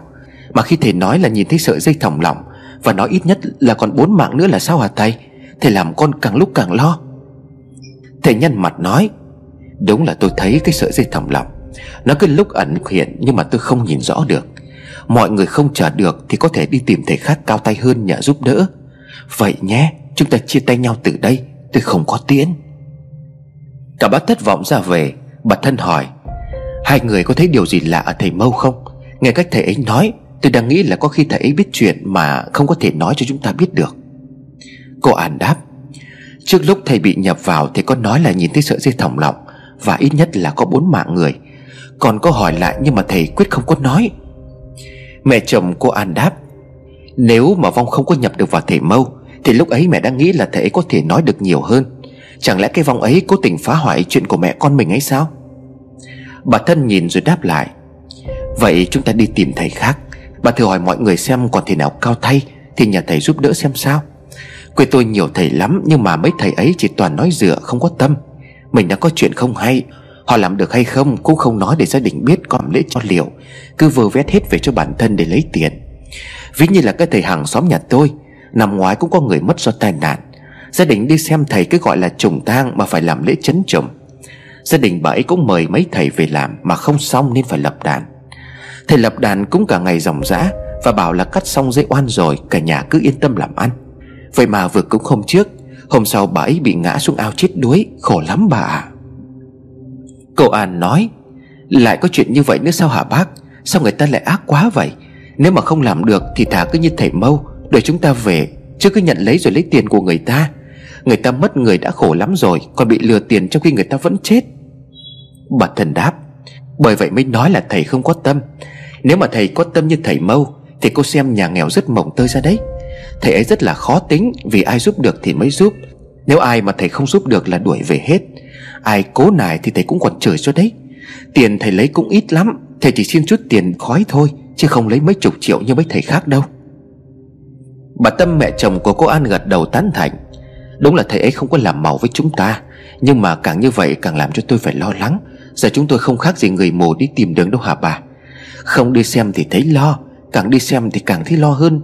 Mà khi thầy nói là nhìn thấy sợi dây thòng lọng, Và nói ít nhất là còn bốn mạng nữa là sao hả thầy? Thầy làm con càng lúc càng lo. Thầy nhăn mặt nói, Đúng là tôi thấy cái sợi dây thòng lọng. Nó cứ lúc ẩn hiện nhưng mà tôi không nhìn rõ được. Mọi người không chờ được Thì có thể đi tìm thầy khác cao tay hơn nhờ giúp đỡ. Vậy nhé, Chúng ta chia tay nhau từ đây, Tôi không có tiễn. Cả bác thất vọng ra về Bà thân hỏi Hai người có thấy điều gì lạ ở thầy Mâu không? Nghe cách thầy ấy nói, Tôi đang nghĩ là có khi thầy ấy biết chuyện Mà không có thể nói cho chúng ta biết được. Cô An đáp, Trước lúc thầy bị nhập vào Thầy có nói là nhìn thấy sợi dây thòng lọng Và ít nhất là có bốn mạng người. Còn có hỏi lại nhưng mà thầy quyết không có nói. Mẹ chồng cô An đáp, Nếu mà Vong không có nhập được vào thầy Mâu, Thì lúc ấy mẹ đã nghĩ là thầy ấy có thể nói được nhiều hơn. Chẳng lẽ cái vong ấy cố tình phá hoại chuyện của mẹ con mình ấy sao? Bà thân nhìn rồi đáp lại. Vậy chúng ta đi tìm thầy khác. Bà thử hỏi mọi người xem còn thể nào cao thay Thì nhờ thầy giúp đỡ xem sao. Quê tôi nhiều thầy lắm Nhưng mà mấy thầy ấy chỉ toàn nói dựa, không có tâm. Mình đã có chuyện không hay. Họ làm được hay không cũng không nói để gia đình biết Còn lễ cho liệu. Cứ vơ vét hết về cho bản thân để lấy tiền. Ví như là cái thầy hàng xóm nhà tôi. Năm ngoái cũng có người mất do tai nạn. Gia đình đi xem thầy cứ gọi là trùng tang Mà phải làm lễ chấn trùng. Gia đình bà ấy cũng mời mấy thầy về làm Mà không xong nên phải lập đàn. Thầy lập đàn cũng cả ngày ròng rã Và bảo là cắt xong dây oan rồi, Cả nhà cứ yên tâm làm ăn. Vậy mà vừa cũng hôm trước, Hôm sau bà ấy bị ngã xuống ao chết đuối, Khổ lắm bà ạ. Cậu An nói, Lại có chuyện như vậy nữa sao hả bác? Sao người ta lại ác quá vậy? Nếu mà không làm được thì thả cứ như thầy mâu, Để chúng ta về, Chứ cứ nhận lấy rồi lấy tiền của người ta. Người ta mất người đã khổ lắm rồi, Còn bị lừa tiền trong khi người ta vẫn chết. Bà thần đáp, Bởi vậy mới nói là thầy không có tâm. Nếu mà thầy có tâm như thầy mâu, Thì cô xem nhà nghèo rất mỏng tơi ra đấy. Thầy ấy rất là khó tính, Vì ai giúp được thì mới giúp. Nếu ai mà thầy không giúp được là đuổi về hết. Ai cố nài thì thầy cũng còn chửi cho đấy. Tiền thầy lấy cũng ít lắm, Thầy chỉ xin chút tiền khói thôi, Chứ không lấy mấy chục triệu như mấy thầy khác đâu. Bà Tâm mẹ chồng của cô An gật đầu tán thành, Đúng là thầy ấy không có làm màu với chúng ta, Nhưng mà càng như vậy càng làm cho tôi phải lo lắng. Giờ chúng tôi không khác gì người mù đi tìm đường đâu hả bà? Không đi xem thì thấy lo, Càng đi xem thì càng thấy lo hơn.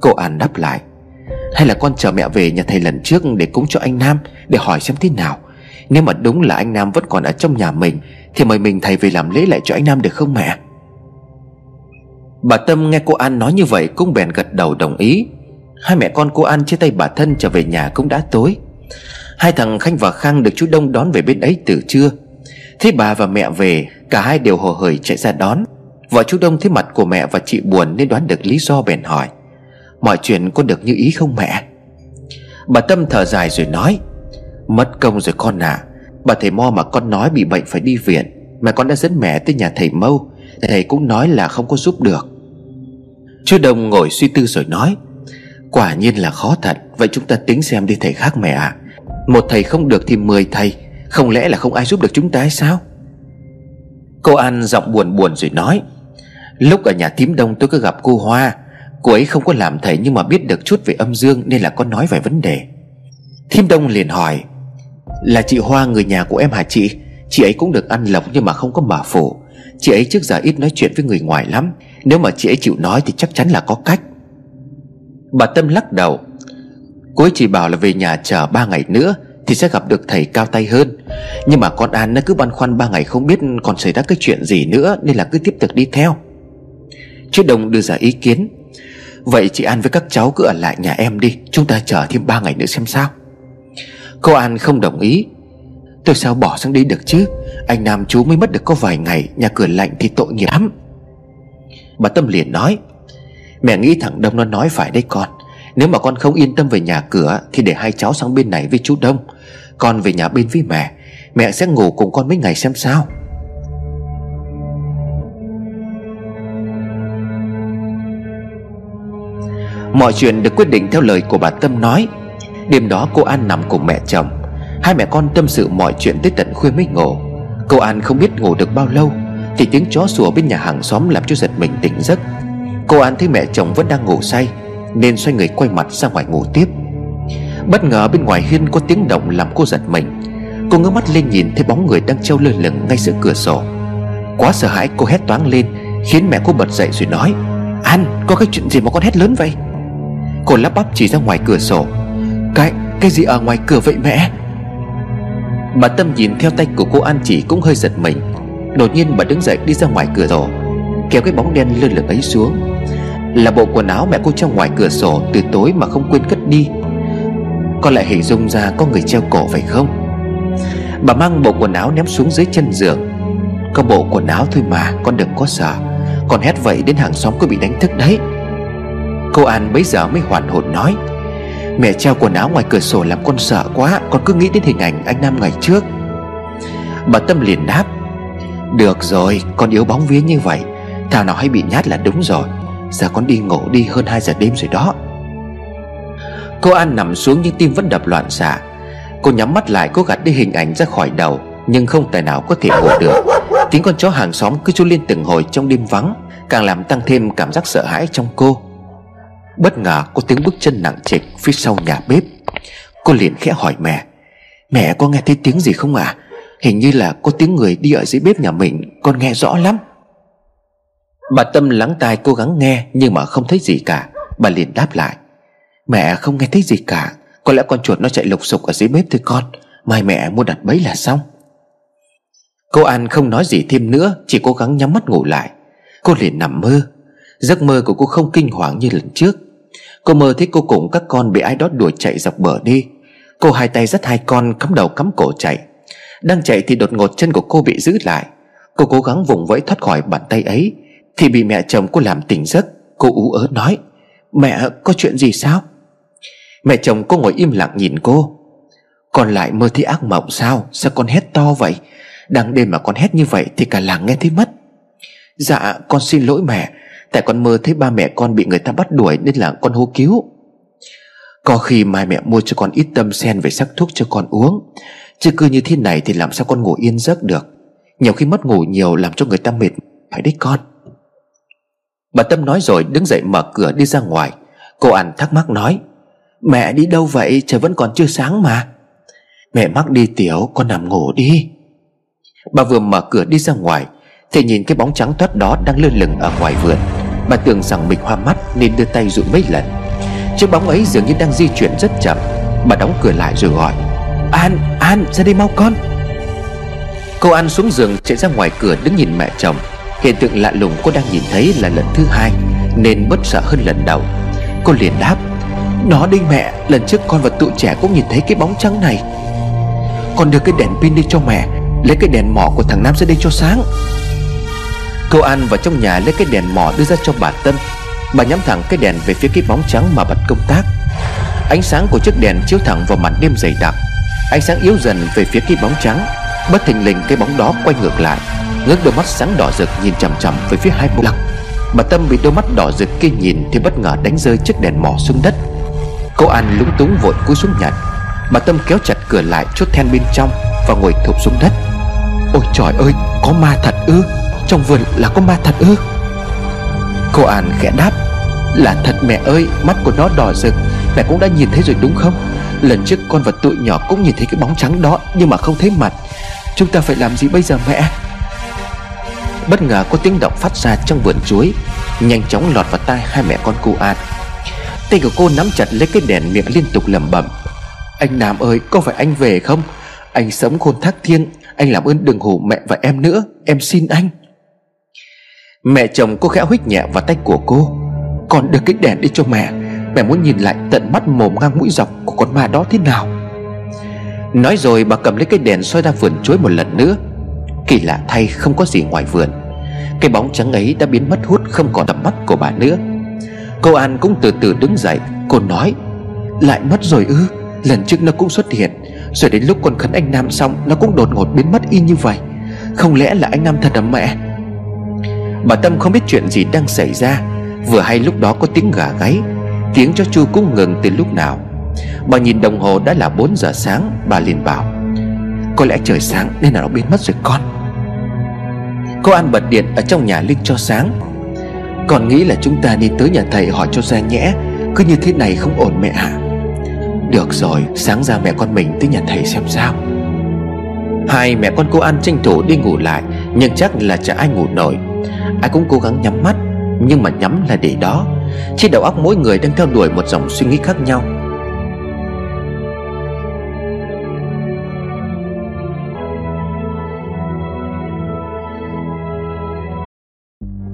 Cô An đáp lại, Hay là con chờ mẹ về nhà thầy lần trước Để cúng cho anh Nam, Để hỏi xem thế nào? Nếu mà đúng là anh Nam vẫn còn ở trong nhà mình, Thì mời mình thầy về làm lễ lại cho anh Nam được không mẹ? Bà Tâm nghe cô An nói như vậy Cũng bèn gật đầu đồng ý. Hai mẹ con cô An chia tay bà thân trở về nhà cũng đã tối. Hai thằng Khanh và Khang được chú Đông đón về bên ấy từ trưa. Thế bà và mẹ về, Cả hai đều hồ hởi chạy ra đón. Vợ chú Đông thấy mặt của mẹ và chị buồn Nên đoán được lý do bèn hỏi. Mọi chuyện có được như ý không mẹ? Bà Tâm thở dài rồi nói, Mất công rồi con à. Bà thầy Mo mà con nói bị bệnh phải đi viện. Mà con đã dẫn mẹ tới nhà thầy Mâu. Thầy cũng nói là không có giúp được. Chú Đông ngồi suy tư rồi nói, Quả nhiên là khó thật. Vậy chúng ta tính xem đi thầy khác mẹ ạ. À. Một thầy không được thì mười thầy. Không lẽ là không ai giúp được chúng ta hay sao? Cô An giọng buồn buồn rồi nói, Lúc ở nhà tím đông tôi cứ gặp cô Hoa, Cô ấy không có làm thầy nhưng mà biết được chút về âm dương Nên là có nói vài vấn đề. Thím Đông liền hỏi, Là chị Hoa người nhà của em hả chị? Chị ấy cũng được ăn lộc nhưng mà không có mở phủ Chị ấy trước giờ ít nói chuyện với người ngoài lắm, Nếu mà chị ấy chịu nói thì chắc chắn là có cách. Bà Tâm lắc đầu, Cô ấy chỉ bảo là về nhà chờ ba ngày nữa thì sẽ gặp được thầy cao tay hơn. Nhưng mà con An nó cứ băn khoăn ba ngày không biết còn xảy ra cái chuyện gì nữa Nên là cứ tiếp tục đi theo. Chứ Đồng đưa ra ý kiến, Vậy chị An với các cháu cứ ở lại nhà em đi, Chúng ta chờ thêm ba ngày nữa xem sao. Cô An không đồng ý. Tôi sao bỏ sang đi được chứ? Anh Nam chú mới mất được có vài ngày, Nhà cửa lạnh thì tội nghiệp lắm. Bà Tâm liền nói, Mẹ nghĩ thằng Đông nó nói phải đấy con nếu mà con không yên tâm về nhà cửa Thì để hai cháu sang bên này với chú Đông. Con về nhà bên với mẹ Mẹ sẽ ngủ cùng con mấy ngày xem sao. Mọi chuyện được quyết định theo lời của bà Tâm nói. Đêm đó cô An nằm cùng mẹ chồng. Hai mẹ con tâm sự mọi chuyện tới tận khuya mới ngủ. Cô An không biết ngủ được bao lâu Thì tiếng chó sủa bên nhà hàng xóm làm cho giật mình tỉnh giấc. Cô An thấy mẹ chồng vẫn đang ngủ say. Nên xoay người quay mặt ra ngoài ngủ tiếp. Bất ngờ bên ngoài hiên có tiếng động làm cô giật mình. Cô ngước mắt lên nhìn thấy bóng người đang treo lơ lửng ngay giữa cửa sổ. Quá sợ hãi, cô hét toáng lên, Khiến mẹ cô bật dậy rồi nói, An, có cái chuyện gì mà con hét lớn vậy? Cô lắp bắp chỉ ra ngoài cửa sổ. Cái cái gì ở ngoài cửa vậy mẹ? Bà Tâm nhìn theo tay của cô An chỉ cũng hơi giật mình. Đột nhiên bà đứng dậy đi ra ngoài cửa sổ, Kéo cái bóng đen lơ lửng ấy xuống. Là bộ quần áo mẹ cô treo ngoài cửa sổ Từ tối mà không quên cất đi. Con lại hình dung ra có người treo cổ phải không? Bà mang bộ quần áo ném xuống dưới chân giường. Có bộ quần áo thôi mà, Con đừng có sợ. Con hét vậy đến hàng xóm có bị đánh thức đấy. Cô An bấy giờ mới hoàn hồn nói, Mẹ treo quần áo ngoài cửa sổ làm con sợ quá, Con cứ nghĩ đến hình ảnh anh Nam ngày trước. Bà Tâm liền đáp, Được rồi, con yếu bóng vía như vậy, Thảo nào hay bị nhát là đúng rồi. Giờ con đi ngủ đi hơn 2 giờ đêm rồi đó. Cô An nằm xuống nhưng tim vẫn đập loạn xạ. Cô nhắm mắt lại, cố gạt đi hình ảnh ra khỏi đầu, Nhưng không tài nào có thể ngủ được. Tiếng con chó hàng xóm cứ chu lên từng hồi trong đêm vắng, Càng làm tăng thêm cảm giác sợ hãi trong cô. Bất ngờ, có tiếng bước chân nặng trịch phía sau nhà bếp. Cô liền khẽ hỏi mẹ Mẹ có nghe thấy tiếng gì không ạ? À? Hình như là có tiếng người đi ở dưới bếp nhà mình, Con nghe rõ lắm. Bà Tâm lắng tai cố gắng nghe Nhưng mà không thấy gì cả. Bà liền đáp lại. Mẹ không nghe thấy gì cả. Có lẽ con chuột nó chạy lục sục ở dưới bếp thôi con. Mai mẹ mua đặt bấy là xong. Cô An không nói gì thêm nữa, Chỉ cố gắng nhắm mắt ngủ lại. Cô liền nằm mơ. Giấc mơ của cô không kinh hoàng như lần trước. Cô mơ thấy cô cùng các con bị ai đó đuổi chạy dọc bờ đi. Cô hai tay dắt hai con cắm đầu cắm cổ chạy. Đang chạy thì đột ngột chân của cô bị giữ lại. Cô cố gắng vùng vẫy thoát khỏi bàn tay ấy. Thì bị mẹ chồng cô làm tỉnh giấc, Cô ú ớ nói, Mẹ, có chuyện gì sao? Mẹ chồng cô ngồi im lặng nhìn cô. Con lại mơ thấy ác mộng sao? Sao con hét to vậy? Đang đêm mà con hét như vậy Thì cả làng nghe thấy mất. Dạ con xin lỗi mẹ, Tại con mơ thấy ba mẹ con bị người ta bắt đuổi Nên là con hô cứu. Có khi mai mẹ mua cho con ít tâm sen Về sắc thuốc cho con uống, Chứ cứ như thế này thì làm sao con ngủ yên giấc được? Nhiều khi mất ngủ nhiều Làm cho người ta mệt Phải đấy con. Bà Tâm nói rồi đứng dậy mở cửa đi ra ngoài. Cô An thắc mắc nói Mẹ đi đâu vậy? Trời vẫn còn chưa sáng mà. Mẹ mắc đi tiểu con nằm ngủ đi. Bà vừa mở cửa đi ra ngoài Thì nhìn cái bóng trắng thoát đó đang lơ lửng ở ngoài vườn. Bà tưởng rằng mình hoa mắt nên đưa tay dụi mấy lần. Chiếc bóng ấy dường như đang di chuyển rất chậm. Bà đóng cửa lại rồi gọi An, An, ra đây mau con. Cô An xuống giường chạy ra ngoài cửa đứng nhìn mẹ chồng. Hiện tượng lạ lùng cô đang nhìn thấy là lần thứ hai, Nên bất sợ hơn lần đầu. Cô liền đáp Nó đi mẹ, Lần trước con và tụi trẻ cũng nhìn thấy cái bóng trắng này. Con đưa cái đèn pin đi cho mẹ, Lấy cái đèn mỏ của thằng Nam ra đây cho sáng. Cô An vào trong nhà lấy cái đèn mỏ đưa ra cho bà Tâm. Bà nhắm thẳng cái đèn về phía cái bóng trắng mà bật công tác. Ánh sáng của chiếc đèn chiếu thẳng vào màn đêm dày đặc. Ánh sáng yếu dần về phía cái bóng trắng, Bất thình lình cái bóng đó quay ngược lại. Ngước đôi mắt sáng đỏ rực nhìn chằm chằm về phía hai bông lăng Bà Tâm bị đôi mắt đỏ rực kia nhìn Thì bất ngờ đánh rơi chiếc đèn mỏ xuống đất. Cô An lúng túng vội cúi xuống nhặt Bà Tâm kéo chặt cửa lại chốt then bên trong Và ngồi thụp xuống đất. Ôi trời ơi, có ma thật ư? Trong vườn là có ma thật ư? Cô An khẽ đáp, Là thật mẹ ơi, Mắt của nó đỏ rực, Mẹ cũng đã nhìn thấy rồi đúng không? Lần trước con và tụi nhỏ cũng nhìn thấy cái bóng trắng đó Nhưng mà không thấy mặt. Chúng ta phải làm gì bây giờ mẹ? Bất ngờ có tiếng động phát ra trong vườn chuối. Nhanh chóng lọt vào tai hai mẹ con cô An. Tay của cô nắm chặt lấy cái đèn miệng liên tục lẩm bẩm. Anh Nam ơi, có phải anh về không? Anh sống khôn thác thiêng. Anh làm ơn đừng hủ mẹ và em nữa. Em xin anh. Mẹ chồng cô khẽ huých nhẹ vào tay của cô. Con đưa cái đèn đi cho mẹ. Mẹ muốn nhìn lại tận mắt mồm ngang mũi dọc Của con ma đó thế nào? Nói rồi bà cầm lấy cái đèn soi ra vườn chuối một lần nữa. Kỳ lạ thay không có gì ngoài vườn. Cái bóng trắng ấy đã biến mất hút Không còn tầm mắt của bà nữa. Cô An cũng từ từ đứng dậy, Cô nói, Lại mất rồi ư? Lần trước nó cũng xuất hiện, Rồi đến lúc con khấn anh Nam xong, Nó cũng đột ngột biến mất y như vậy. Không lẽ là anh Nam thật à mẹ? Bà Tâm không biết chuyện gì đang xảy ra. Vừa hay lúc đó có tiếng gà gáy, Tiếng cho chu cũng ngừng từ lúc nào. Bà nhìn đồng hồ đã là 4 giờ sáng, Bà liền bảo có lẽ trời sáng nên là nó biến mất rồi con. Cô An bật điện ở trong nhà lên cho sáng. Còn nghĩ là chúng ta đi tới nhà thầy hỏi cho ra nhẽ, Cứ như thế này không ổn mẹ ạ. À? Được rồi, sáng ra mẹ con mình tới nhà thầy xem sao. Hai mẹ con cô An tranh thủ đi ngủ lại, Nhưng chắc là chả ai ngủ nổi. Ai cũng cố gắng nhắm mắt, Nhưng mà nhắm là để đó. Trên đầu óc mỗi người đang theo đuổi một dòng suy nghĩ khác nhau.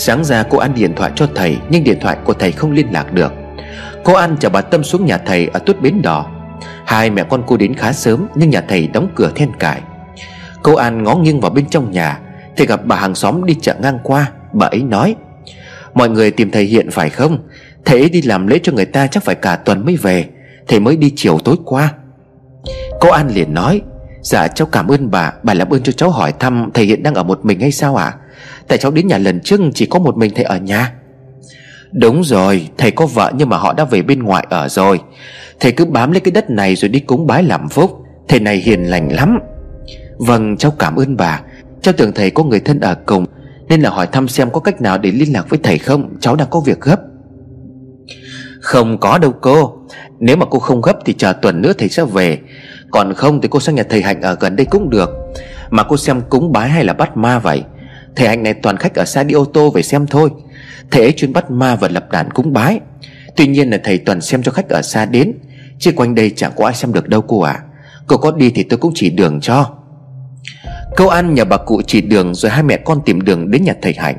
Sáng ra cô An điện thoại cho thầy, Nhưng điện thoại của thầy không liên lạc được. Cô An chở bà Tâm xuống nhà thầy ở tuốt bến đỏ. Hai mẹ con cô đến khá sớm, Nhưng nhà thầy đóng cửa then cài. Cô An ngó nghiêng vào bên trong nhà, Thì gặp bà hàng xóm đi chợ ngang qua. Bà ấy nói, Mọi người tìm thầy Hiện phải không? Thầy ấy đi làm lễ cho người ta chắc phải cả tuần mới về. Thầy mới đi chiều tối qua. Cô An liền nói Dạ cháu cảm ơn bà. Bà làm ơn cho cháu hỏi thăm Thầy Hiện đang ở một mình hay sao ạ? à? Tại cháu đến nhà lần trước chỉ có một mình thầy ở nhà. Đúng rồi, Thầy có vợ nhưng mà họ đã về bên ngoài ở rồi. Thầy cứ bám lấy cái đất này rồi đi cúng bái làm phúc. Thầy này hiền lành lắm. Vâng cháu cảm ơn bà. Cháu tưởng thầy có người thân ở cùng, Nên là hỏi thăm xem có cách nào để liên lạc với thầy không? Cháu đang có việc gấp. Không có đâu cô. Nếu mà cô không gấp thì chờ tuần nữa thầy sẽ về. Còn không thì cô sang nhà thầy Hạnh ở gần đây cũng được. Mà cô xem cúng bái hay là bắt ma vậy? Thầy Hạnh này toàn khách ở xa đi ô tô về xem thôi. Thầy ấy chuyên bắt ma và lập đàn cúng bái. Tuy nhiên là thầy toàn xem cho khách ở xa đến, Chứ quanh đây chẳng có ai xem được đâu cô ạ. À. Cô có đi thì tôi cũng chỉ đường cho. Câu ăn nhờ bà cụ chỉ đường Rồi hai mẹ con tìm đường đến nhà thầy Hạnh.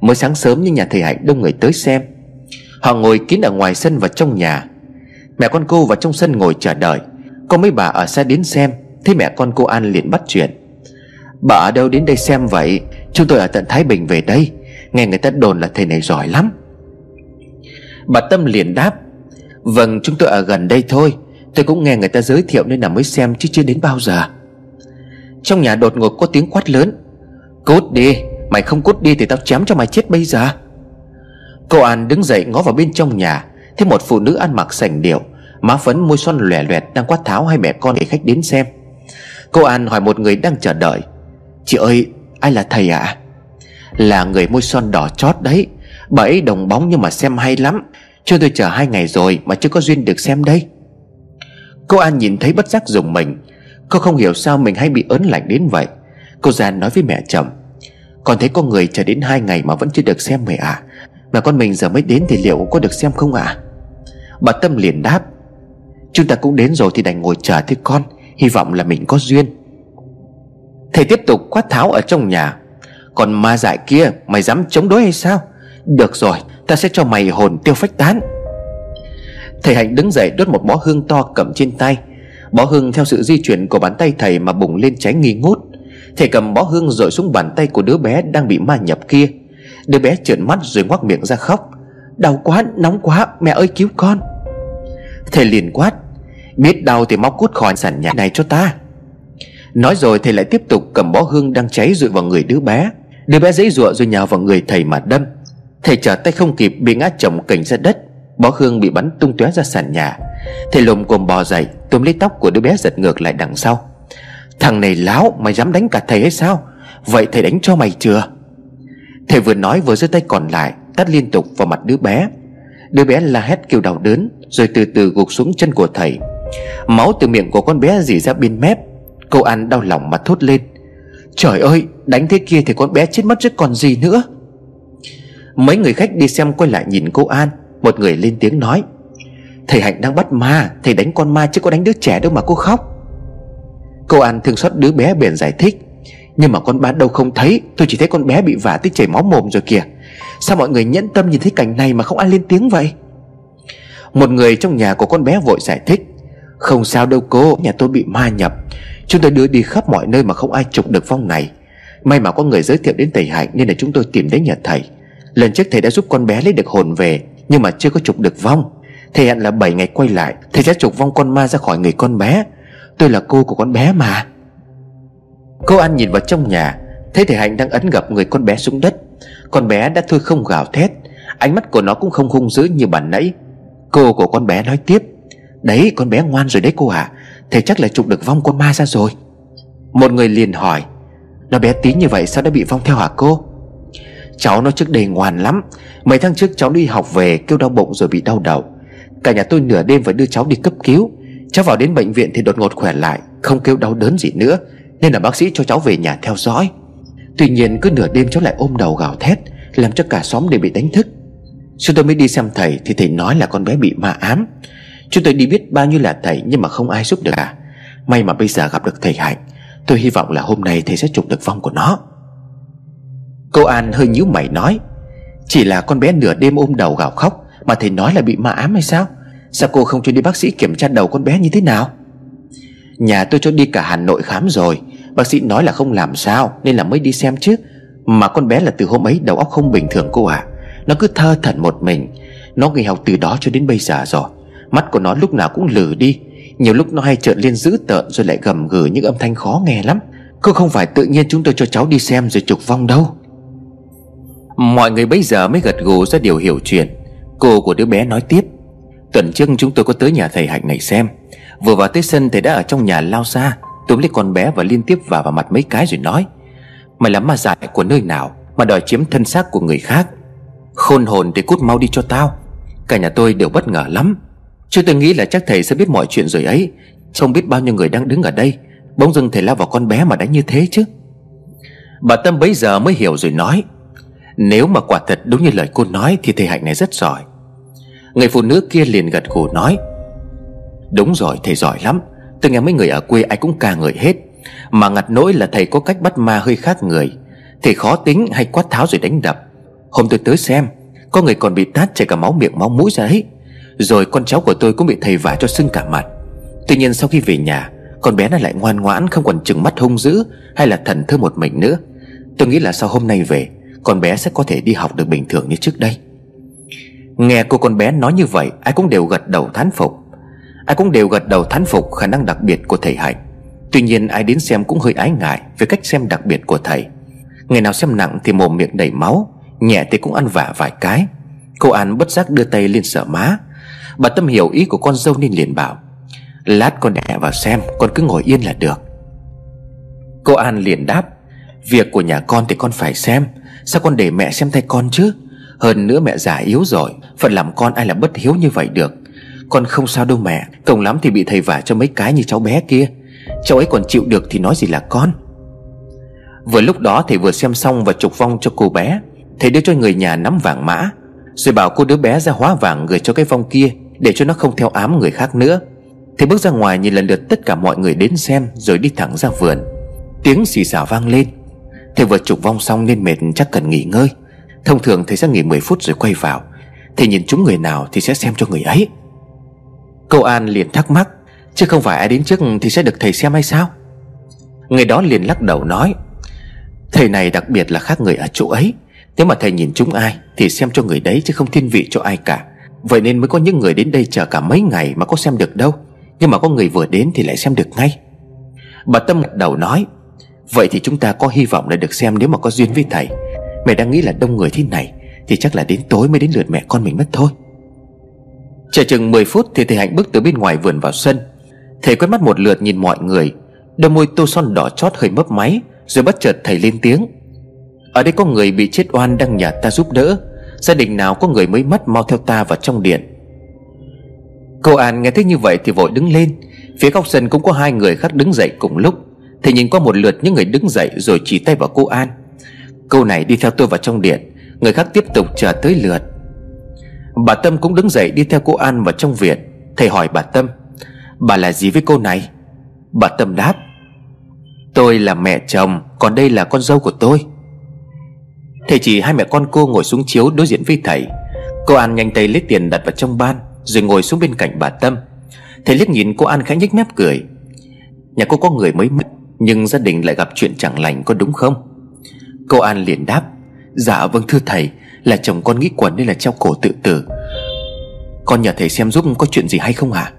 Mới sáng sớm nhưng nhà thầy Hạnh đông người tới xem. Họ ngồi kín ở ngoài sân và trong nhà. Mẹ con cô vào trong sân ngồi chờ đợi. Có mấy bà ở xa đến xem Thế mẹ con cô An liền bắt chuyện. Bà ở đâu đến đây xem vậy? Chúng tôi ở tận Thái Bình về đây. Nghe người ta đồn là thầy này giỏi lắm. Bà Tâm liền đáp Vâng chúng tôi ở gần đây thôi. Tôi cũng nghe người ta giới thiệu nên là mới xem chứ chưa đến bao giờ. Trong nhà đột ngột có tiếng quát lớn, Cút đi, Mày không cút đi thì tao chém cho mày chết bây giờ. Cô An đứng dậy ngó vào bên trong nhà, Thấy một phụ nữ ăn mặc sành điệu, Má phấn, môi son lòe loẹt, đang quát tháo hai mẹ con để khách đến xem. Cô An hỏi một người đang chờ đợi Chị ơi, ai là thầy ạ? À? Là người môi son đỏ chót đấy. Bà ấy đồng bóng nhưng mà xem hay lắm. Cho tôi chờ hai ngày rồi mà chưa có duyên được xem đây. Cô An nhìn thấy bất giác dùng mình. Cô không hiểu sao mình hay bị ớn lạnh đến vậy. Cô già nói với mẹ chồng Còn thấy có người chờ đến hai ngày mà vẫn chưa được xem mẹ à Mà con mình giờ mới đến thì liệu có được xem không ạ? À? Bà Tâm liền đáp, Chúng ta cũng đến rồi thì đành ngồi chờ thế con. Hy vọng là mình có duyên. Thầy tiếp tục quát tháo ở trong nhà. Còn ma dại kia Mày dám chống đối hay sao? Được rồi ta sẽ cho mày hồn tiêu phách tán. Thầy Hạnh đứng dậy đốt một bó hương to cầm trên tay. Bó hương theo sự di chuyển của bàn tay thầy mà bùng lên cháy nghi ngút. Thầy cầm bó hương rồi xuống bàn tay của đứa bé đang bị ma nhập kia. Đứa bé trợn mắt rồi ngoác miệng ra khóc. Đau quá, nóng quá, mẹ ơi cứu con. Thầy liền quát Biết đau thì móc cút khỏi sàn nhà này cho ta. Nói rồi thầy lại tiếp tục cầm bó hương đang cháy rụi vào người đứa bé. Đứa bé dãy ruộng rồi nhào vào người thầy mà đâm. Thầy trở tay không kịp, bị ngã chồng cảnh ra đất. Bó hương bị bắn tung tóe ra sàn nhà. Thầy lồm cồm bò dậy Tôm lấy tóc của đứa bé giật ngược lại đằng sau. Thằng này láo, mày dám đánh cả thầy hay sao? Vậy thầy đánh cho mày chưa? Thầy vừa nói vừa giơ tay còn lại Tắt liên tục vào mặt đứa bé. Đứa bé la hét kêu đau đớn, Rồi từ từ gục xuống chân của thầy. Máu từ miệng của con bé rỉ ra bên mép. Cô An đau lòng mà thốt lên. Trời ơi, đánh thế kia thì con bé chết mất chứ còn gì nữa. Mấy người khách đi xem quay lại nhìn cô An, Một người lên tiếng nói. Thầy Hạnh đang bắt ma, Thầy đánh con ma chứ có đánh đứa trẻ đâu mà cô khóc. Cô An thương xót đứa bé bèn giải thích. Nhưng mà con bán đâu không thấy, Tôi chỉ thấy con bé bị vả tới chảy máu mồm rồi kìa. Sao mọi người nhẫn tâm nhìn thấy cảnh này mà không ai lên tiếng vậy? Một người trong nhà của con bé vội giải thích. Không sao đâu cô, Nhà tôi bị ma nhập. Chúng tôi đưa đi khắp mọi nơi mà không ai trục được vong này. May mà có người giới thiệu đến thầy Hạnh Nên là chúng tôi tìm đến nhà thầy. Lần trước thầy đã giúp con bé lấy được hồn về, Nhưng mà chưa có trục được vong. Thầy hẹn là 7 ngày quay lại, Thầy sẽ trục vong con ma ra khỏi người con bé. Tôi là cô của con bé mà. Cô An nhìn vào trong nhà, Thấy thầy Hạnh đang ấn gặp người con bé xuống đất. Con bé đã thôi không gào thét, Ánh mắt của nó cũng không hung dữ như bản nãy. Cô của con bé nói tiếp, Đấy, con bé ngoan rồi đấy cô ạ. à. Thầy chắc là trục được vong con ma ra rồi. Một người liền hỏi, Nó bé tí như vậy sao đã bị vong theo hả cô? Cháu nó trước đây ngoan lắm. Mấy tháng trước cháu đi học về, kêu đau bụng rồi bị đau đầu. Cả nhà tôi nửa đêm phải đưa cháu đi cấp cứu. Cháu vào đến bệnh viện thì đột ngột khỏe lại, Không kêu đau đớn gì nữa, Nên là bác sĩ cho cháu về nhà theo dõi. Tuy nhiên cứ nửa đêm cháu lại ôm đầu gào thét, Làm cho cả xóm đều bị đánh thức. Chúng tôi mới đi xem thầy Thì thầy nói là con bé bị ma ám. Chúng tôi đi biết bao nhiêu là thầy, Nhưng mà không ai giúp được cả May mà bây giờ gặp được thầy Hạnh, Tôi hy vọng là hôm nay thầy sẽ trục được vong của nó. Cô An hơi nhíu mày nói, Chỉ là con bé nửa đêm ôm đầu gào khóc, Mà thầy nói là bị ma ám hay sao? Sao cô không cho đi bác sĩ kiểm tra đầu con bé như thế nào? Nhà tôi cho đi cả Hà Nội khám rồi, Bác sĩ nói là không làm sao, Nên là mới đi xem chứ. Mà con bé là từ hôm ấy đầu óc không bình thường cô ạ. À. Nó cứ thơ thẩn một mình. Nó nghỉ học từ đó cho đến bây giờ rồi. Mắt của nó lúc nào cũng lử đi. Nhiều lúc nó hay trợn lên dữ tợn Rồi lại gầm gừ những âm thanh khó nghe lắm. Cô không phải tự nhiên chúng tôi cho cháu đi xem rồi trục vong đâu. Mọi người bây giờ mới gật gù ra điều hiểu chuyện. Cô của đứa bé nói tiếp. Tuần trước chúng tôi có tới nhà thầy Hạnh này xem. Vừa vào tới sân thầy đã ở trong nhà lao xa Túm lấy con bé và liên tiếp vào vào mặt mấy cái rồi nói. Mày là ma giải của nơi nào Mà đòi chiếm thân xác của người khác? Khôn hồn thì cút mau đi cho tao. Cả nhà tôi đều bất ngờ lắm. Chứ tôi nghĩ là chắc thầy sẽ biết mọi chuyện rồi ấy. Không biết bao nhiêu người đang đứng ở đây, Bỗng dưng thầy lao vào con bé mà đánh như thế chứ. Bà Tâm bấy giờ mới hiểu rồi nói, Nếu mà quả thật đúng như lời cô nói Thì thầy Hạnh này rất giỏi. Người phụ nữ kia liền gật gù nói, Đúng rồi, thầy giỏi lắm. Tôi nghe mấy người ở quê ai cũng ca ngợi hết. Mà ngặt nỗi là thầy có cách bắt ma hơi khác người. Thầy khó tính hay quát tháo rồi đánh đập. Hôm tôi tới xem, Có người còn bị tát chảy cả máu miệng máu mũi ra ấy. Rồi con cháu của tôi cũng bị thầy vả cho sưng cả mặt. Tuy nhiên sau khi về nhà, Con bé nó lại ngoan ngoãn, không còn chừng mắt hung dữ Hay là thần thơ một mình nữa. Tôi nghĩ là sau hôm nay về, Con bé sẽ có thể đi học được bình thường như trước đây. Nghe cô con bé nói như vậy, Ai cũng đều gật đầu thán phục. Ai cũng đều gật đầu thán phục khả năng đặc biệt của thầy Hạnh. Tuy nhiên ai đến xem cũng hơi ái ngại Về cách xem đặc biệt của thầy. Ngày nào xem nặng thì mồm miệng đầy máu, Nhẹ thì cũng ăn vả vài cái. Cô An bất giác đưa tay lên sở má. Bà Tâm hiểu ý của con dâu nên liền bảo, Lát con đẻ vào xem, Con cứ ngồi yên là được. Cô An liền đáp, Việc của nhà con thì con phải xem, Sao con để mẹ xem tay con chứ? Hơn nữa mẹ già yếu rồi, Phận làm con ai là bất hiếu như vậy được. Con không sao đâu mẹ Cộng lắm thì bị thầy vả cho mấy cái như cháu bé kia. Cháu ấy còn chịu được thì nói gì là con? Vừa lúc đó thầy vừa xem xong và trục vong cho cô bé. Thầy đưa cho người nhà nắm vàng mã, Rồi bảo cô đứa bé ra hóa vàng gửi cho cái vong kia. Để cho nó không theo ám người khác nữa. Thầy bước ra ngoài nhìn lần lượt tất cả mọi người đến xem Rồi đi thẳng ra vườn. Tiếng xì xào vang lên. Thầy vừa trục vong xong nên mệt chắc cần nghỉ ngơi. Thông thường thầy sẽ nghỉ 10 phút rồi quay vào. Thầy nhìn chúng người nào thì sẽ xem cho người ấy. Câu An liền thắc mắc, Chứ không phải ai đến trước thì sẽ được thầy xem hay sao? Người đó liền lắc đầu nói, Thầy này đặc biệt là khác người ở chỗ ấy. Nếu mà thầy nhìn chúng ai Thì xem cho người đấy chứ không thiên vị cho ai cả. Vậy nên mới có những người đến đây chờ cả mấy ngày Mà có xem được đâu. Nhưng mà có người vừa đến thì lại xem được ngay. Bà Tâm gật đầu nói, Vậy thì chúng ta có hy vọng là được xem nếu mà có duyên với thầy. Mẹ đang nghĩ là đông người thế này Thì chắc là đến tối mới đến lượt mẹ con mình mất thôi. Chờ chừng 10 phút thì thầy Hạnh bước từ bên ngoài vườn vào sân. Thầy quét mắt một lượt nhìn mọi người. Đôi môi tô son đỏ chót hơi mấp máy, Rồi bất chợt thầy lên tiếng, Ở đây có người bị chết oan đang nhờ ta giúp đỡ. Gia đình nào có người mới mất mau theo ta vào trong điện? Cô An nghe thấy như vậy thì vội đứng lên. Phía góc sân cũng có hai người khác đứng dậy cùng lúc. Thì nhìn qua một lượt những người đứng dậy Rồi chỉ tay vào cô An. Câu này đi theo tôi vào trong điện. Người khác tiếp tục chờ tới lượt. Bà Tâm cũng đứng dậy đi theo cô An vào trong viện. Thầy hỏi bà Tâm, Bà là gì với cô này? Bà Tâm đáp, Tôi là mẹ chồng, Còn đây là con dâu của tôi. Thầy chỉ hai mẹ con cô ngồi xuống chiếu đối diện với thầy. Cô An nhanh tay lấy tiền đặt vào trong ban, Rồi ngồi xuống bên cạnh bà Tâm. Thầy liếc nhìn cô An khẽ nhếch mép cười. Nhà cô có người mới mất, Nhưng gia đình lại gặp chuyện chẳng lành có đúng không? Cô An liền đáp. Dạ vâng thưa thầy, Là chồng con nghĩ quẩn nên là treo cổ tự tử. Con nhờ thầy xem giúp có chuyện gì hay không hả?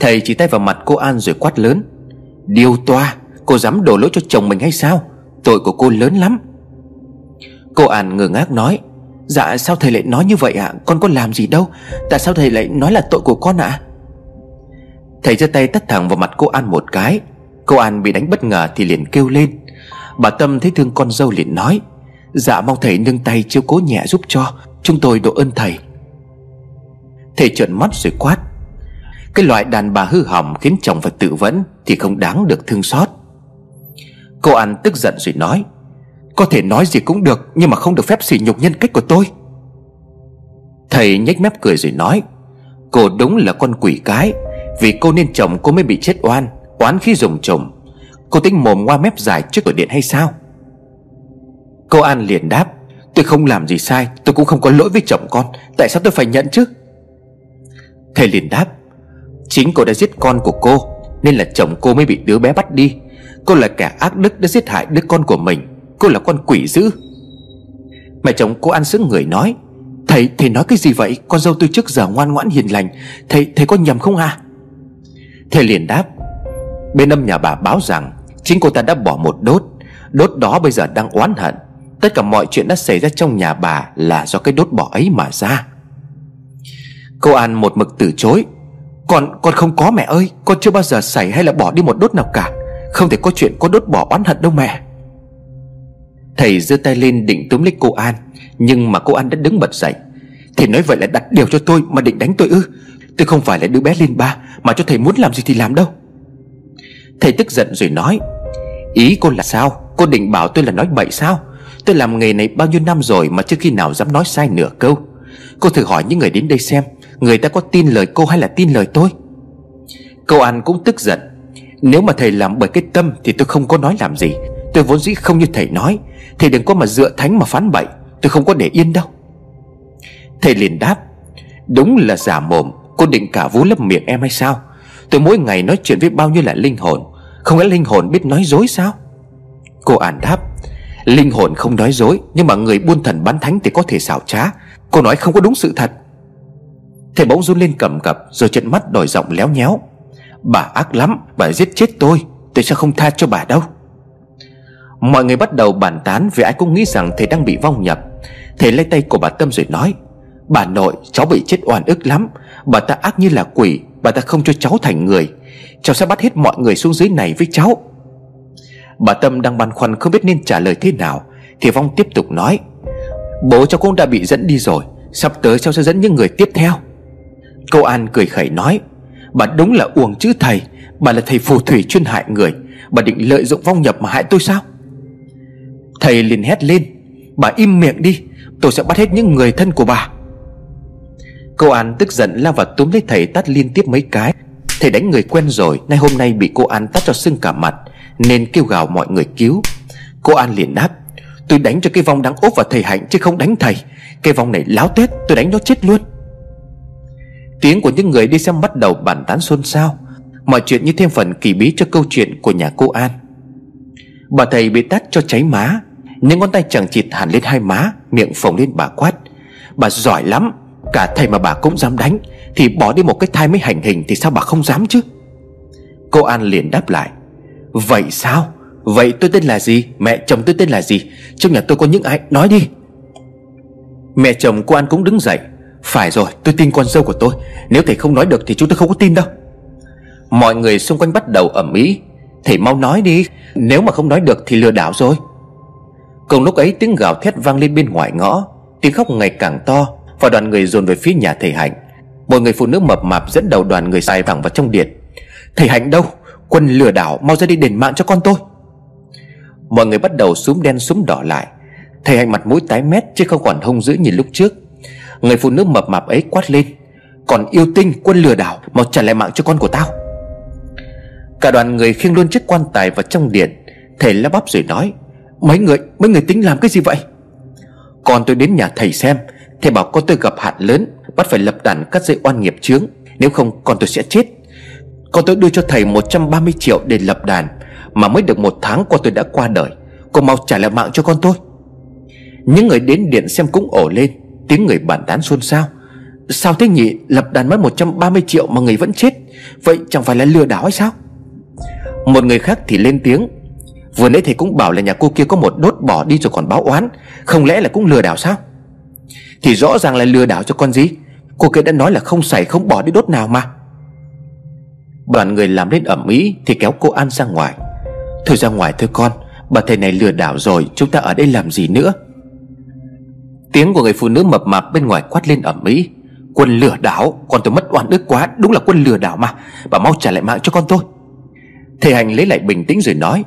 Thầy chỉ tay vào mặt cô An rồi quát lớn. Điều toa, Cô dám đổ lỗi cho chồng mình hay sao? Tội của cô lớn lắm. Cô An ngơ ngác nói Dạ sao thầy lại nói như vậy ạ? À? Con có làm gì đâu? Tại sao thầy lại nói là tội của con ạ? À? Thầy giơ tay tắt thẳng vào mặt cô An một cái. Cô An bị đánh bất ngờ thì liền kêu lên. Bà Tâm thấy thương con dâu liền nói Dạ mong thầy nâng tay chiếu cố nhẹ giúp cho. Chúng tôi độ ơn thầy. Thầy trợn mắt rồi quát, Cái loại đàn bà hư hỏng khiến chồng phải tự vẫn Thì không đáng được thương xót. Cô An tức giận rồi nói có thể nói gì cũng được, Nhưng mà không được phép sỉ nhục nhân cách của tôi. Thầy nhếch mép cười rồi nói, Cô đúng là con quỷ cái, Vì cô nên chồng cô mới bị chết oan, Oán khi dùng chồng Cô tính mồm ngoa mép dài trước cửa điện hay sao? Cô An liền đáp, Tôi không làm gì sai, Tôi cũng không có lỗi với chồng con, Tại sao tôi phải nhận chứ? Thầy liền đáp, Chính cô đã giết con của cô, Nên là chồng cô mới bị đứa bé bắt đi. Cô là kẻ ác đức đã giết hại đứa con của mình. Cô là con quỷ dữ. Mẹ chồng cô ăn sững người nói Thầy, thầy nói cái gì vậy? Con dâu tôi trước giờ ngoan ngoãn hiền lành. Thầy, thầy có nhầm không à Thầy liền đáp Bên âm nhà bà báo rằng Chính cô ta đã bỏ một đốt. Đốt đó bây giờ đang oán hận. Tất cả mọi chuyện đã xảy ra trong nhà bà Là do cái đốt bỏ ấy mà ra. Cô An một mực từ chối Con con không có mẹ ơi. Con chưa bao giờ xảy hay là bỏ đi một đốt nào cả. Không thể có chuyện có đốt bỏ oán hận đâu mẹ. Thầy giơ tay lên định túm lấy cô An, Nhưng mà cô An đã đứng bật dậy. Thầy nói vậy là đặt điều cho tôi mà định đánh tôi ư? Tôi không phải là đứa bé lên ba Mà cho thầy muốn làm gì thì làm đâu. Thầy tức giận rồi nói, Ý cô là sao? Cô định bảo tôi là nói bậy sao? Tôi làm nghề này bao nhiêu năm rồi Mà chưa khi nào dám nói sai nửa câu. Cô thử hỏi những người đến đây xem, Người ta có tin lời cô hay là tin lời tôi? Cô An cũng tức giận, Nếu mà thầy làm bởi cái tâm Thì tôi không có nói làm gì. Tôi vốn dĩ không như thầy nói Thầy đừng có mà dựa thánh mà phán bậy, Tôi không có để yên đâu. Thầy liền đáp, Đúng là giả mồm, Cô định cả vú lấp miệng em hay sao? Tôi mỗi ngày nói chuyện với bao nhiêu là linh hồn, Không lẽ linh hồn biết nói dối sao? Cô ản đáp, Linh hồn không nói dối, Nhưng mà người buôn thần bán thánh thì có thể xảo trá, Cô nói không có đúng sự thật. Thầy bỗng run lên cầm cập, Rồi trận mắt đòi giọng léo nhéo, Bà ác lắm, Bà giết chết tôi Tôi sẽ không tha cho bà đâu. Mọi người bắt đầu bàn tán Vì ai cũng nghĩ rằng thầy đang bị vong nhập. Thầy lấy tay của bà Tâm rồi nói, Bà nội, cháu bị chết oan ức lắm. Bà ta ác như là quỷ, Bà ta không cho cháu thành người. Cháu sẽ bắt hết mọi người xuống dưới này với cháu. Bà Tâm đang băn khoăn không biết nên trả lời thế nào, Thì Vong tiếp tục nói, Bố cháu cũng đã bị dẫn đi rồi, Sắp tới cháu sẽ dẫn những người tiếp theo. Cô An cười khẩy nói, Bà đúng là uổng chữ thầy, Bà là thầy phù thủy chuyên hại người. Bà định lợi dụng vong nhập mà hại tôi sao? Thầy liền hét lên, Bà im miệng đi, Tôi sẽ bắt hết những người thân của bà. Cô An tức giận lao vào túm lấy thầy tát liên tiếp mấy cái. Thầy đánh người quen rồi, Nay hôm nay bị cô An tát cho sưng cả mặt, Nên kêu gào mọi người cứu. Cô An liền đáp, Tôi đánh cho cái vong đang ốp vào thầy Hạnh chứ không đánh thầy. Cái vong này láo tết tôi đánh nó chết luôn. Tiếng của những người đi xem bắt đầu bàn tán xôn xao. Mọi chuyện như thêm phần kỳ bí cho câu chuyện của nhà cô An. Bà thầy bị tát cho cháy má những ngón tay chẳng chịt hẳn lên hai má, Miệng phồng lên bà quát. Bà giỏi lắm, Cả thầy mà bà cũng dám đánh, Thì bỏ đi một cái thai mới hành hình Thì sao bà không dám chứ? Cô An liền đáp lại. Vậy sao? Vậy tôi tên là gì? Mẹ chồng tôi tên là gì? Trong nhà tôi có những ai? Nói đi. Mẹ chồng cô An cũng đứng dậy. Phải rồi, tôi tin con dâu của tôi. Nếu thầy không nói được thì chúng tôi không có tin đâu. Mọi người xung quanh bắt đầu ẩm ý Thầy mau nói đi. Nếu mà không nói được thì lừa đảo rồi. Cùng lúc ấy tiếng gào thét vang lên bên ngoài ngõ. Tiếng khóc ngày càng to Và đoàn người dồn về phía nhà thầy Hạnh. Một người phụ nữ mập mạp dẫn đầu đoàn người xài thẳng vào trong điện. Thầy Hạnh đâu? Quân lừa đảo, mau ra đi đền mạng cho con tôi. Mọi người bắt đầu súm đen súm đỏ lại. Thầy Hạnh mặt mũi tái mét Chứ không còn hung dữ như lúc trước. Người phụ nữ mập mạp ấy quát lên, Còn yêu tinh, quân lừa đảo, Mau trả lại mạng cho con của tao. Cả đoàn người khiêng luôn chiếc quan tài vào trong điện. Thầy lắp bắp rồi nói Mấy người, mấy người tính làm cái gì vậy? Còn tôi đến nhà thầy xem Thầy bảo con tôi gặp hạn lớn Bắt phải lập đàn cắt dây oan nghiệp chướng Nếu không con tôi sẽ chết. Con tôi đưa cho thầy 130 triệu để lập đàn Mà mới được một tháng con tôi đã qua đời Cô mau trả lại mạng cho con tôi. Những người đến điện xem cũng ổ lên Tiếng người bàn tán xôn xao. Sao thế nhỉ Lập đàn mất 130 triệu mà người vẫn chết Vậy chẳng phải là lừa đảo hay sao? Một người khác thì lên tiếng Vừa nãy thầy cũng bảo là nhà cô kia có một đốt bỏ đi rồi còn báo oán. Không lẽ là cũng lừa đảo sao? Thì rõ ràng là lừa đảo cho con gì? Cô kia đã nói là không xảy không bỏ đi đốt nào mà. Đoàn người làm lên ẩm ý Thì kéo cô An ra ngoài. Thôi ra ngoài thôi con, Bà thầy này lừa đảo rồi, Chúng ta ở đây làm gì nữa? Tiếng của người phụ nữ mập mạp bên ngoài quát lên ẩm ý. Quân lừa đảo, Con tôi mất oan ức quá, Đúng là quân lừa đảo mà. Bà mau trả lại mạng cho con tôi. Thầy Hành lấy lại bình tĩnh rồi nói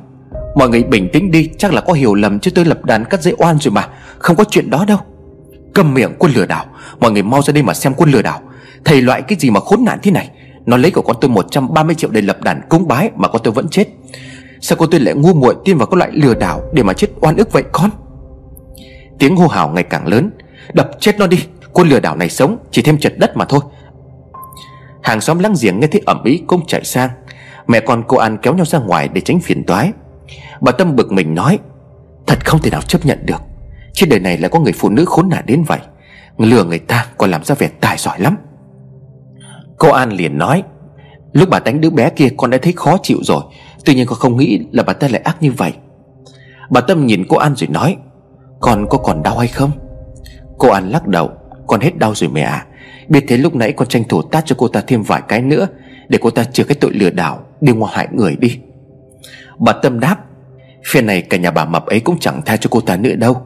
Mọi người bình tĩnh đi, Chắc là có hiểu lầm chứ tôi lập đàn cắt dây oan rồi mà. Không có chuyện đó đâu. Cầm miệng quân lừa đảo. Mọi người mau ra đây mà xem quân lừa đảo. Thầy loại cái gì mà khốn nạn thế này? Nó lấy của con tôi 130 triệu để lập đàn cúng bái Mà con tôi vẫn chết. Sao cô tôi lại ngu muội tin vào các loại lừa đảo Để mà chết oan ức vậy con? Tiếng hô hào ngày càng lớn. Đập chết nó đi. Quân lừa đảo này sống, Chỉ thêm chật đất mà thôi. Hàng xóm láng giềng nghe thấy ẩm ý cũng chạy sang. Mẹ con cô An kéo nhau ra ngoài để tránh phiền toái. Bà Tâm bực mình nói, Thật không thể nào chấp nhận được. Trên đời này lại có người phụ nữ khốn nạn đến vậy. Lừa người ta còn làm ra vẻ tài giỏi lắm. Cô An liền nói, Lúc bà đánh đứa bé kia con đã thấy khó chịu rồi, Tuy nhiên con không nghĩ là bà ta lại ác như vậy. Bà Tâm nhìn cô An rồi nói, Con có còn đau hay không? Cô An lắc đầu, Con hết đau rồi mẹ à Biết thế lúc nãy con tranh thủ tát cho cô ta thêm vài cái nữa, Để cô ta chừa cái tội lừa đảo Đi ngoài hại người đi. Bà Tâm đáp Phiên này cả nhà bà mập ấy cũng chẳng tha cho cô ta nữa đâu.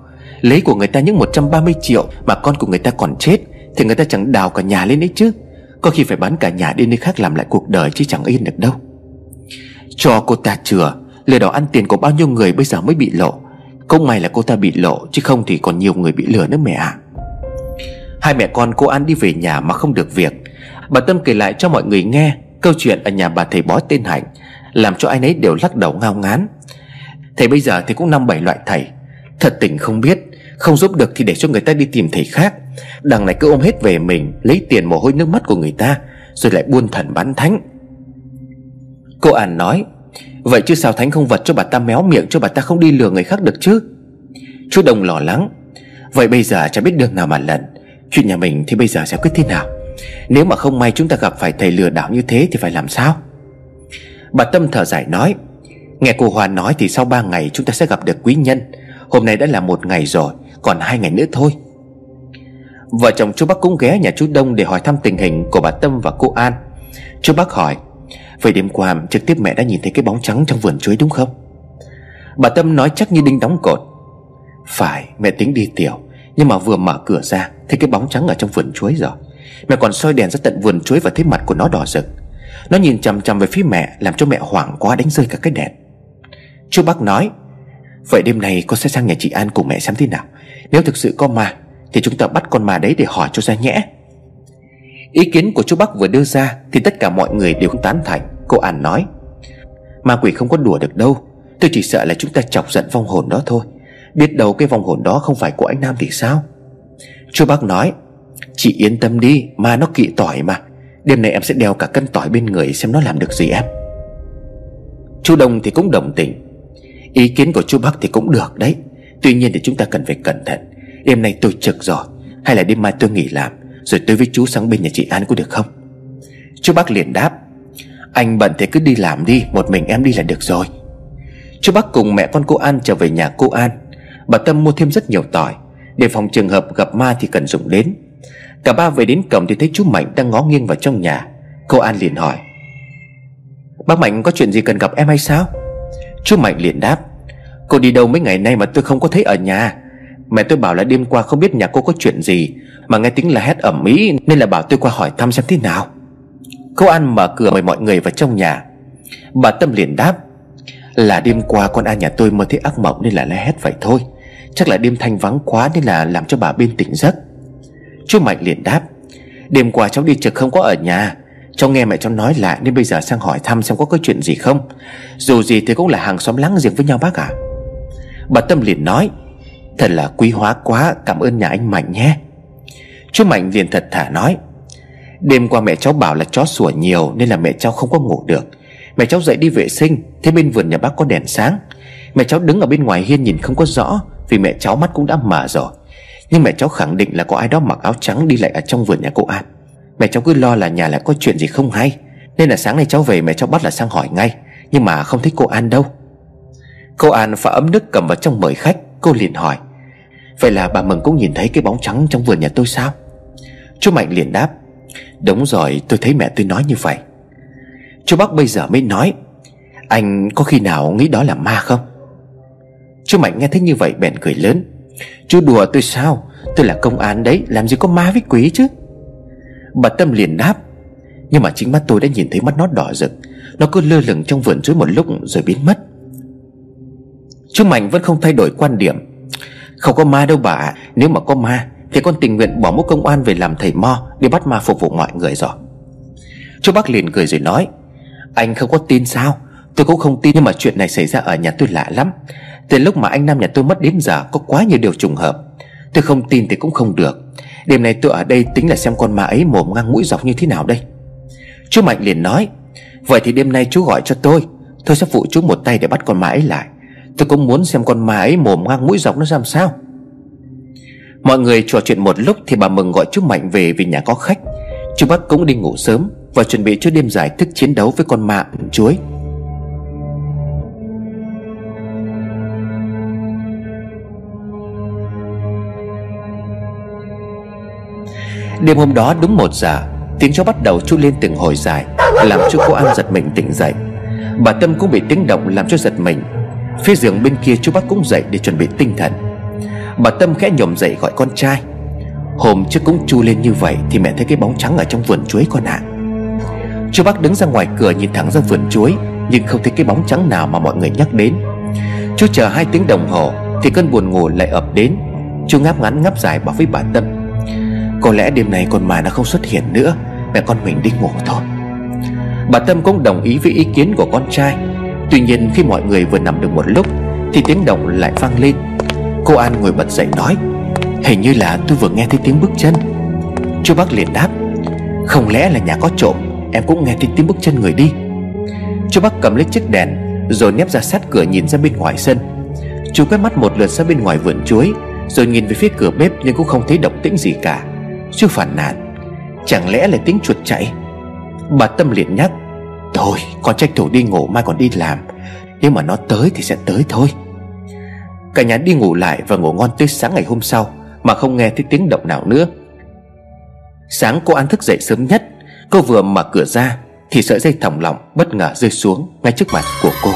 Lấy của người ta những 130 triệu Mà con của người ta còn chết Thì người ta chẳng đào cả nhà lên đấy chứ. Có khi phải bán cả nhà đi nơi khác làm lại cuộc đời Chứ chẳng yên được đâu. Cho cô ta chừa, Lừa đảo ăn tiền của bao nhiêu người bây giờ mới bị lộ. Không may là cô ta bị lộ, Chứ không thì còn nhiều người bị lừa nữa mẹ ạ. À. Hai mẹ con cô An đi về nhà mà không được việc. Bà Tâm kể lại cho mọi người nghe Câu chuyện ở nhà bà thầy bói tên Hạnh. Làm cho ai nấy đều lắc đầu ngao ngán. Thầy bây giờ thì cũng năm bảy loại thầy. Thật tình không biết, Không giúp được thì để cho người ta đi tìm thầy khác. Đằng này cứ ôm hết về mình, Lấy tiền mồ hôi nước mắt của người ta, Rồi lại buôn thần bán thánh. Cô An nói, Vậy chứ sao thánh không vật cho bà ta méo miệng, Cho bà ta không đi lừa người khác được chứ? Chú Đồng lo lắng, Vậy bây giờ chả biết đường nào mà lần Chuyện nhà mình thì bây giờ sẽ quyết thế nào? Nếu mà không may chúng ta gặp phải thầy lừa đảo như thế Thì phải làm sao? Bà Tâm thở dài nói, Nghe cô Hoa nói thì sau 3 ngày chúng ta sẽ gặp được quý nhân. Hôm nay đã là một ngày rồi, Còn hai ngày nữa thôi. Vợ chồng chú Bắc cũng ghé nhà chú Đông Để hỏi thăm tình hình của bà Tâm và cô An. Chú Bắc hỏi Vậy đêm qua, trực tiếp mẹ đã nhìn thấy cái bóng trắng trong vườn chuối đúng không? Bà Tâm nói chắc như đinh đóng cột, Phải, mẹ tính đi tiểu, Nhưng mà vừa mở cửa ra, Thấy cái bóng trắng ở trong vườn chuối rồi. Mẹ còn soi đèn ra tận vườn chuối Và thấy mặt của nó đỏ rực. Nó nhìn chằm chằm về phía mẹ, Làm cho mẹ hoảng quá đánh rơi cả cái đèn. Chú bác nói, Vậy đêm nay con sẽ sang nhà chị An cùng mẹ xem thế nào. Nếu thực sự có ma, Thì chúng ta bắt con ma đấy để hỏi cho ra nhẽ. Ý kiến của chú Bắc vừa đưa ra Thì tất cả mọi người đều tán thành. Cô An nói, Ma quỷ không có đùa được đâu. Tôi chỉ sợ là chúng ta chọc giận vong hồn đó thôi. Biết đâu cái vong hồn đó không phải của anh Nam thì sao? Chú Bắc nói, Chị yên tâm đi, Ma nó kỵ tỏi mà. Đêm nay em sẽ đeo cả cân tỏi bên người Xem nó làm được gì em. Chú Đông thì cũng đồng tình. Ý kiến của chú Bắc thì cũng được đấy. Tuy nhiên thì chúng ta cần phải cẩn thận. Đêm nay tôi trực rồi. Hay là đêm mai tôi nghỉ làm, Rồi tôi với chú sang bên nhà chị An có được không? Chú Bắc liền đáp. Anh bận thì cứ đi làm đi, Một mình em đi là được rồi. Chú Bắc cùng mẹ con cô An trở về nhà cô An. Bà Tâm mua thêm rất nhiều tỏi. Để phòng trường hợp gặp ma thì cần dùng đến. Cả ba về đến cổng thì thấy chú Mạnh đang ngó nghiêng vào trong nhà. Cô An liền hỏi, Bác Mạnh có chuyện gì cần gặp em hay sao? Chú Mạnh liền đáp, Cô đi đâu mấy ngày nay mà tôi không có thấy ở nhà? Mẹ tôi bảo là đêm qua không biết nhà cô có chuyện gì, Mà nghe tiếng là hét ẩm ý Nên là bảo tôi qua hỏi thăm xem thế nào. Cô An mở cửa mời mọi người vào trong nhà. Bà Tâm liền đáp, Là đêm qua con An nhà tôi mơ thấy ác mộng Nên là la hét vậy thôi. Chắc là đêm thanh vắng quá Nên là làm cho bà bên tỉnh giấc. Chú Mạnh liền đáp, Đêm qua cháu đi trực không có ở nhà. Cháu nghe mẹ cháu nói lại Nên bây giờ sang hỏi thăm xem có cái chuyện gì không. Dù gì thì cũng là hàng xóm láng giềng với nhau bác ạ. À? Bà Tâm liền nói, Thật là quý hóa quá, Cảm ơn nhà anh Mạnh nhé. Chú Mạnh liền thật thả nói, Đêm qua mẹ cháu bảo là chó sủa nhiều Nên là mẹ cháu không có ngủ được. Mẹ cháu dậy đi vệ sinh, Thế bên vườn nhà bác có đèn sáng. Mẹ cháu đứng ở bên ngoài hiên nhìn không có rõ Vì mẹ cháu mắt cũng đã mở rồi. Nhưng mẹ cháu khẳng định là có ai đó mặc áo trắng Đi lại ở trong vườn nhà cô An. Mẹ cháu cứ lo là nhà lại có chuyện gì không hay. Nên là sáng nay cháu về, mẹ cháu bắt là sang hỏi ngay. Nhưng mà không thấy cô An đâu. Cô An pha ấm nước cầm vào trong mời khách. Cô liền hỏi, Vậy là bà Mừng cũng nhìn thấy cái bóng trắng trong vườn nhà tôi sao? Chú Mạnh liền đáp, Đúng rồi, tôi thấy mẹ tôi nói như vậy. Chú Bắc bây giờ mới nói, Anh có khi nào nghĩ đó là ma không? Chú Mạnh nghe thấy như vậy bèn cười lớn Chú đùa tôi sao? Tôi là công an đấy, Làm gì có ma với quỷ chứ? Bà Tâm liền đáp. Nhưng mà chính mắt tôi đã nhìn thấy mắt nó đỏ rực. Nó cứ lơ lửng trong vườn chuối một lúc rồi biến mất. Chú Mạnh vẫn không thay đổi quan điểm. Không có ma đâu bà Nếu mà có ma, Thì con tình nguyện bỏ mũ công an về làm thầy mo Để bắt ma phục vụ mọi người rồi. Chú Bắc liền cười rồi nói, Anh không có tin sao? Tôi cũng không tin, nhưng mà chuyện này xảy ra ở nhà tôi lạ lắm. Từ lúc mà anh Nam nhà tôi mất đến giờ, Có quá nhiều điều trùng hợp. Tôi không tin thì cũng không được. Đêm nay tôi ở đây tính là xem con ma ấy mồm ngang mũi dọc như thế nào đây. Chú Mạnh liền nói, Vậy thì đêm nay chú gọi cho tôi. Tôi sẽ phụ chú một tay để bắt con ma ấy lại. Tôi cũng muốn xem con ma ấy mồm ngang mũi dọc nó làm sao. Mọi người trò chuyện một lúc Thì bà Mừng gọi chú Mạnh về vì nhà có khách. Chú Bắc cũng đi ngủ sớm Và chuẩn bị cho đêm giải thức chiến đấu với con ma chuối. Đêm hôm đó đúng một giờ, Tiếng chó bắt đầu chu lên từng hồi dài, Làm cho cô An giật mình tỉnh dậy. Bà Tâm cũng bị tiếng động làm cho giật mình. Phía giường bên kia chú bác cũng dậy để chuẩn bị tinh thần. Bà Tâm khẽ nhổm dậy gọi con trai. Hôm trước cũng chu lên như vậy Thì mẹ thấy cái bóng trắng ở trong vườn chuối con ạ. À. Chú bác đứng ra ngoài cửa nhìn thẳng ra vườn chuối, Nhưng không thấy cái bóng trắng nào mà mọi người nhắc đến. Chú chờ hai tiếng đồng hồ Thì cơn buồn ngủ lại ập đến. Chú ngáp ngắn ngáp dài bảo với bà Tâm. Có lẽ đêm nay con mà nó không xuất hiện nữa, Mẹ con mình đi ngủ thôi. Bà Tâm cũng đồng ý với ý kiến của con trai. Tuy nhiên khi mọi người vừa nằm được một lúc, Thì tiếng động lại vang lên. Cô An ngồi bật dậy nói, Hình như là tôi vừa nghe thấy tiếng bước chân. Chú bác liền đáp, Không lẽ là nhà có trộm, Em cũng nghe thấy tiếng bước chân người đi. Chú bác cầm lấy chiếc đèn, Rồi nép ra sát cửa nhìn ra bên ngoài sân. Chú quét mắt một lượt ra bên ngoài vườn chuối, Rồi nhìn về phía cửa bếp Nhưng cũng không thấy động tĩnh gì cả. Sư phản nàn Chẳng lẽ là tiếng chuột chạy? Bà Tâm liền nhắc, Thôi, con tranh thủ đi ngủ, mai còn đi làm. Nhưng mà nó tới thì sẽ tới thôi. Cả nhà đi ngủ lại và ngủ ngon tới sáng ngày hôm sau, Mà không nghe thấy tiếng động nào nữa. Sáng cô An thức dậy sớm nhất, Cô vừa mở cửa ra Thì sợi dây thòng lọng bất ngờ rơi xuống Ngay trước mặt của cô.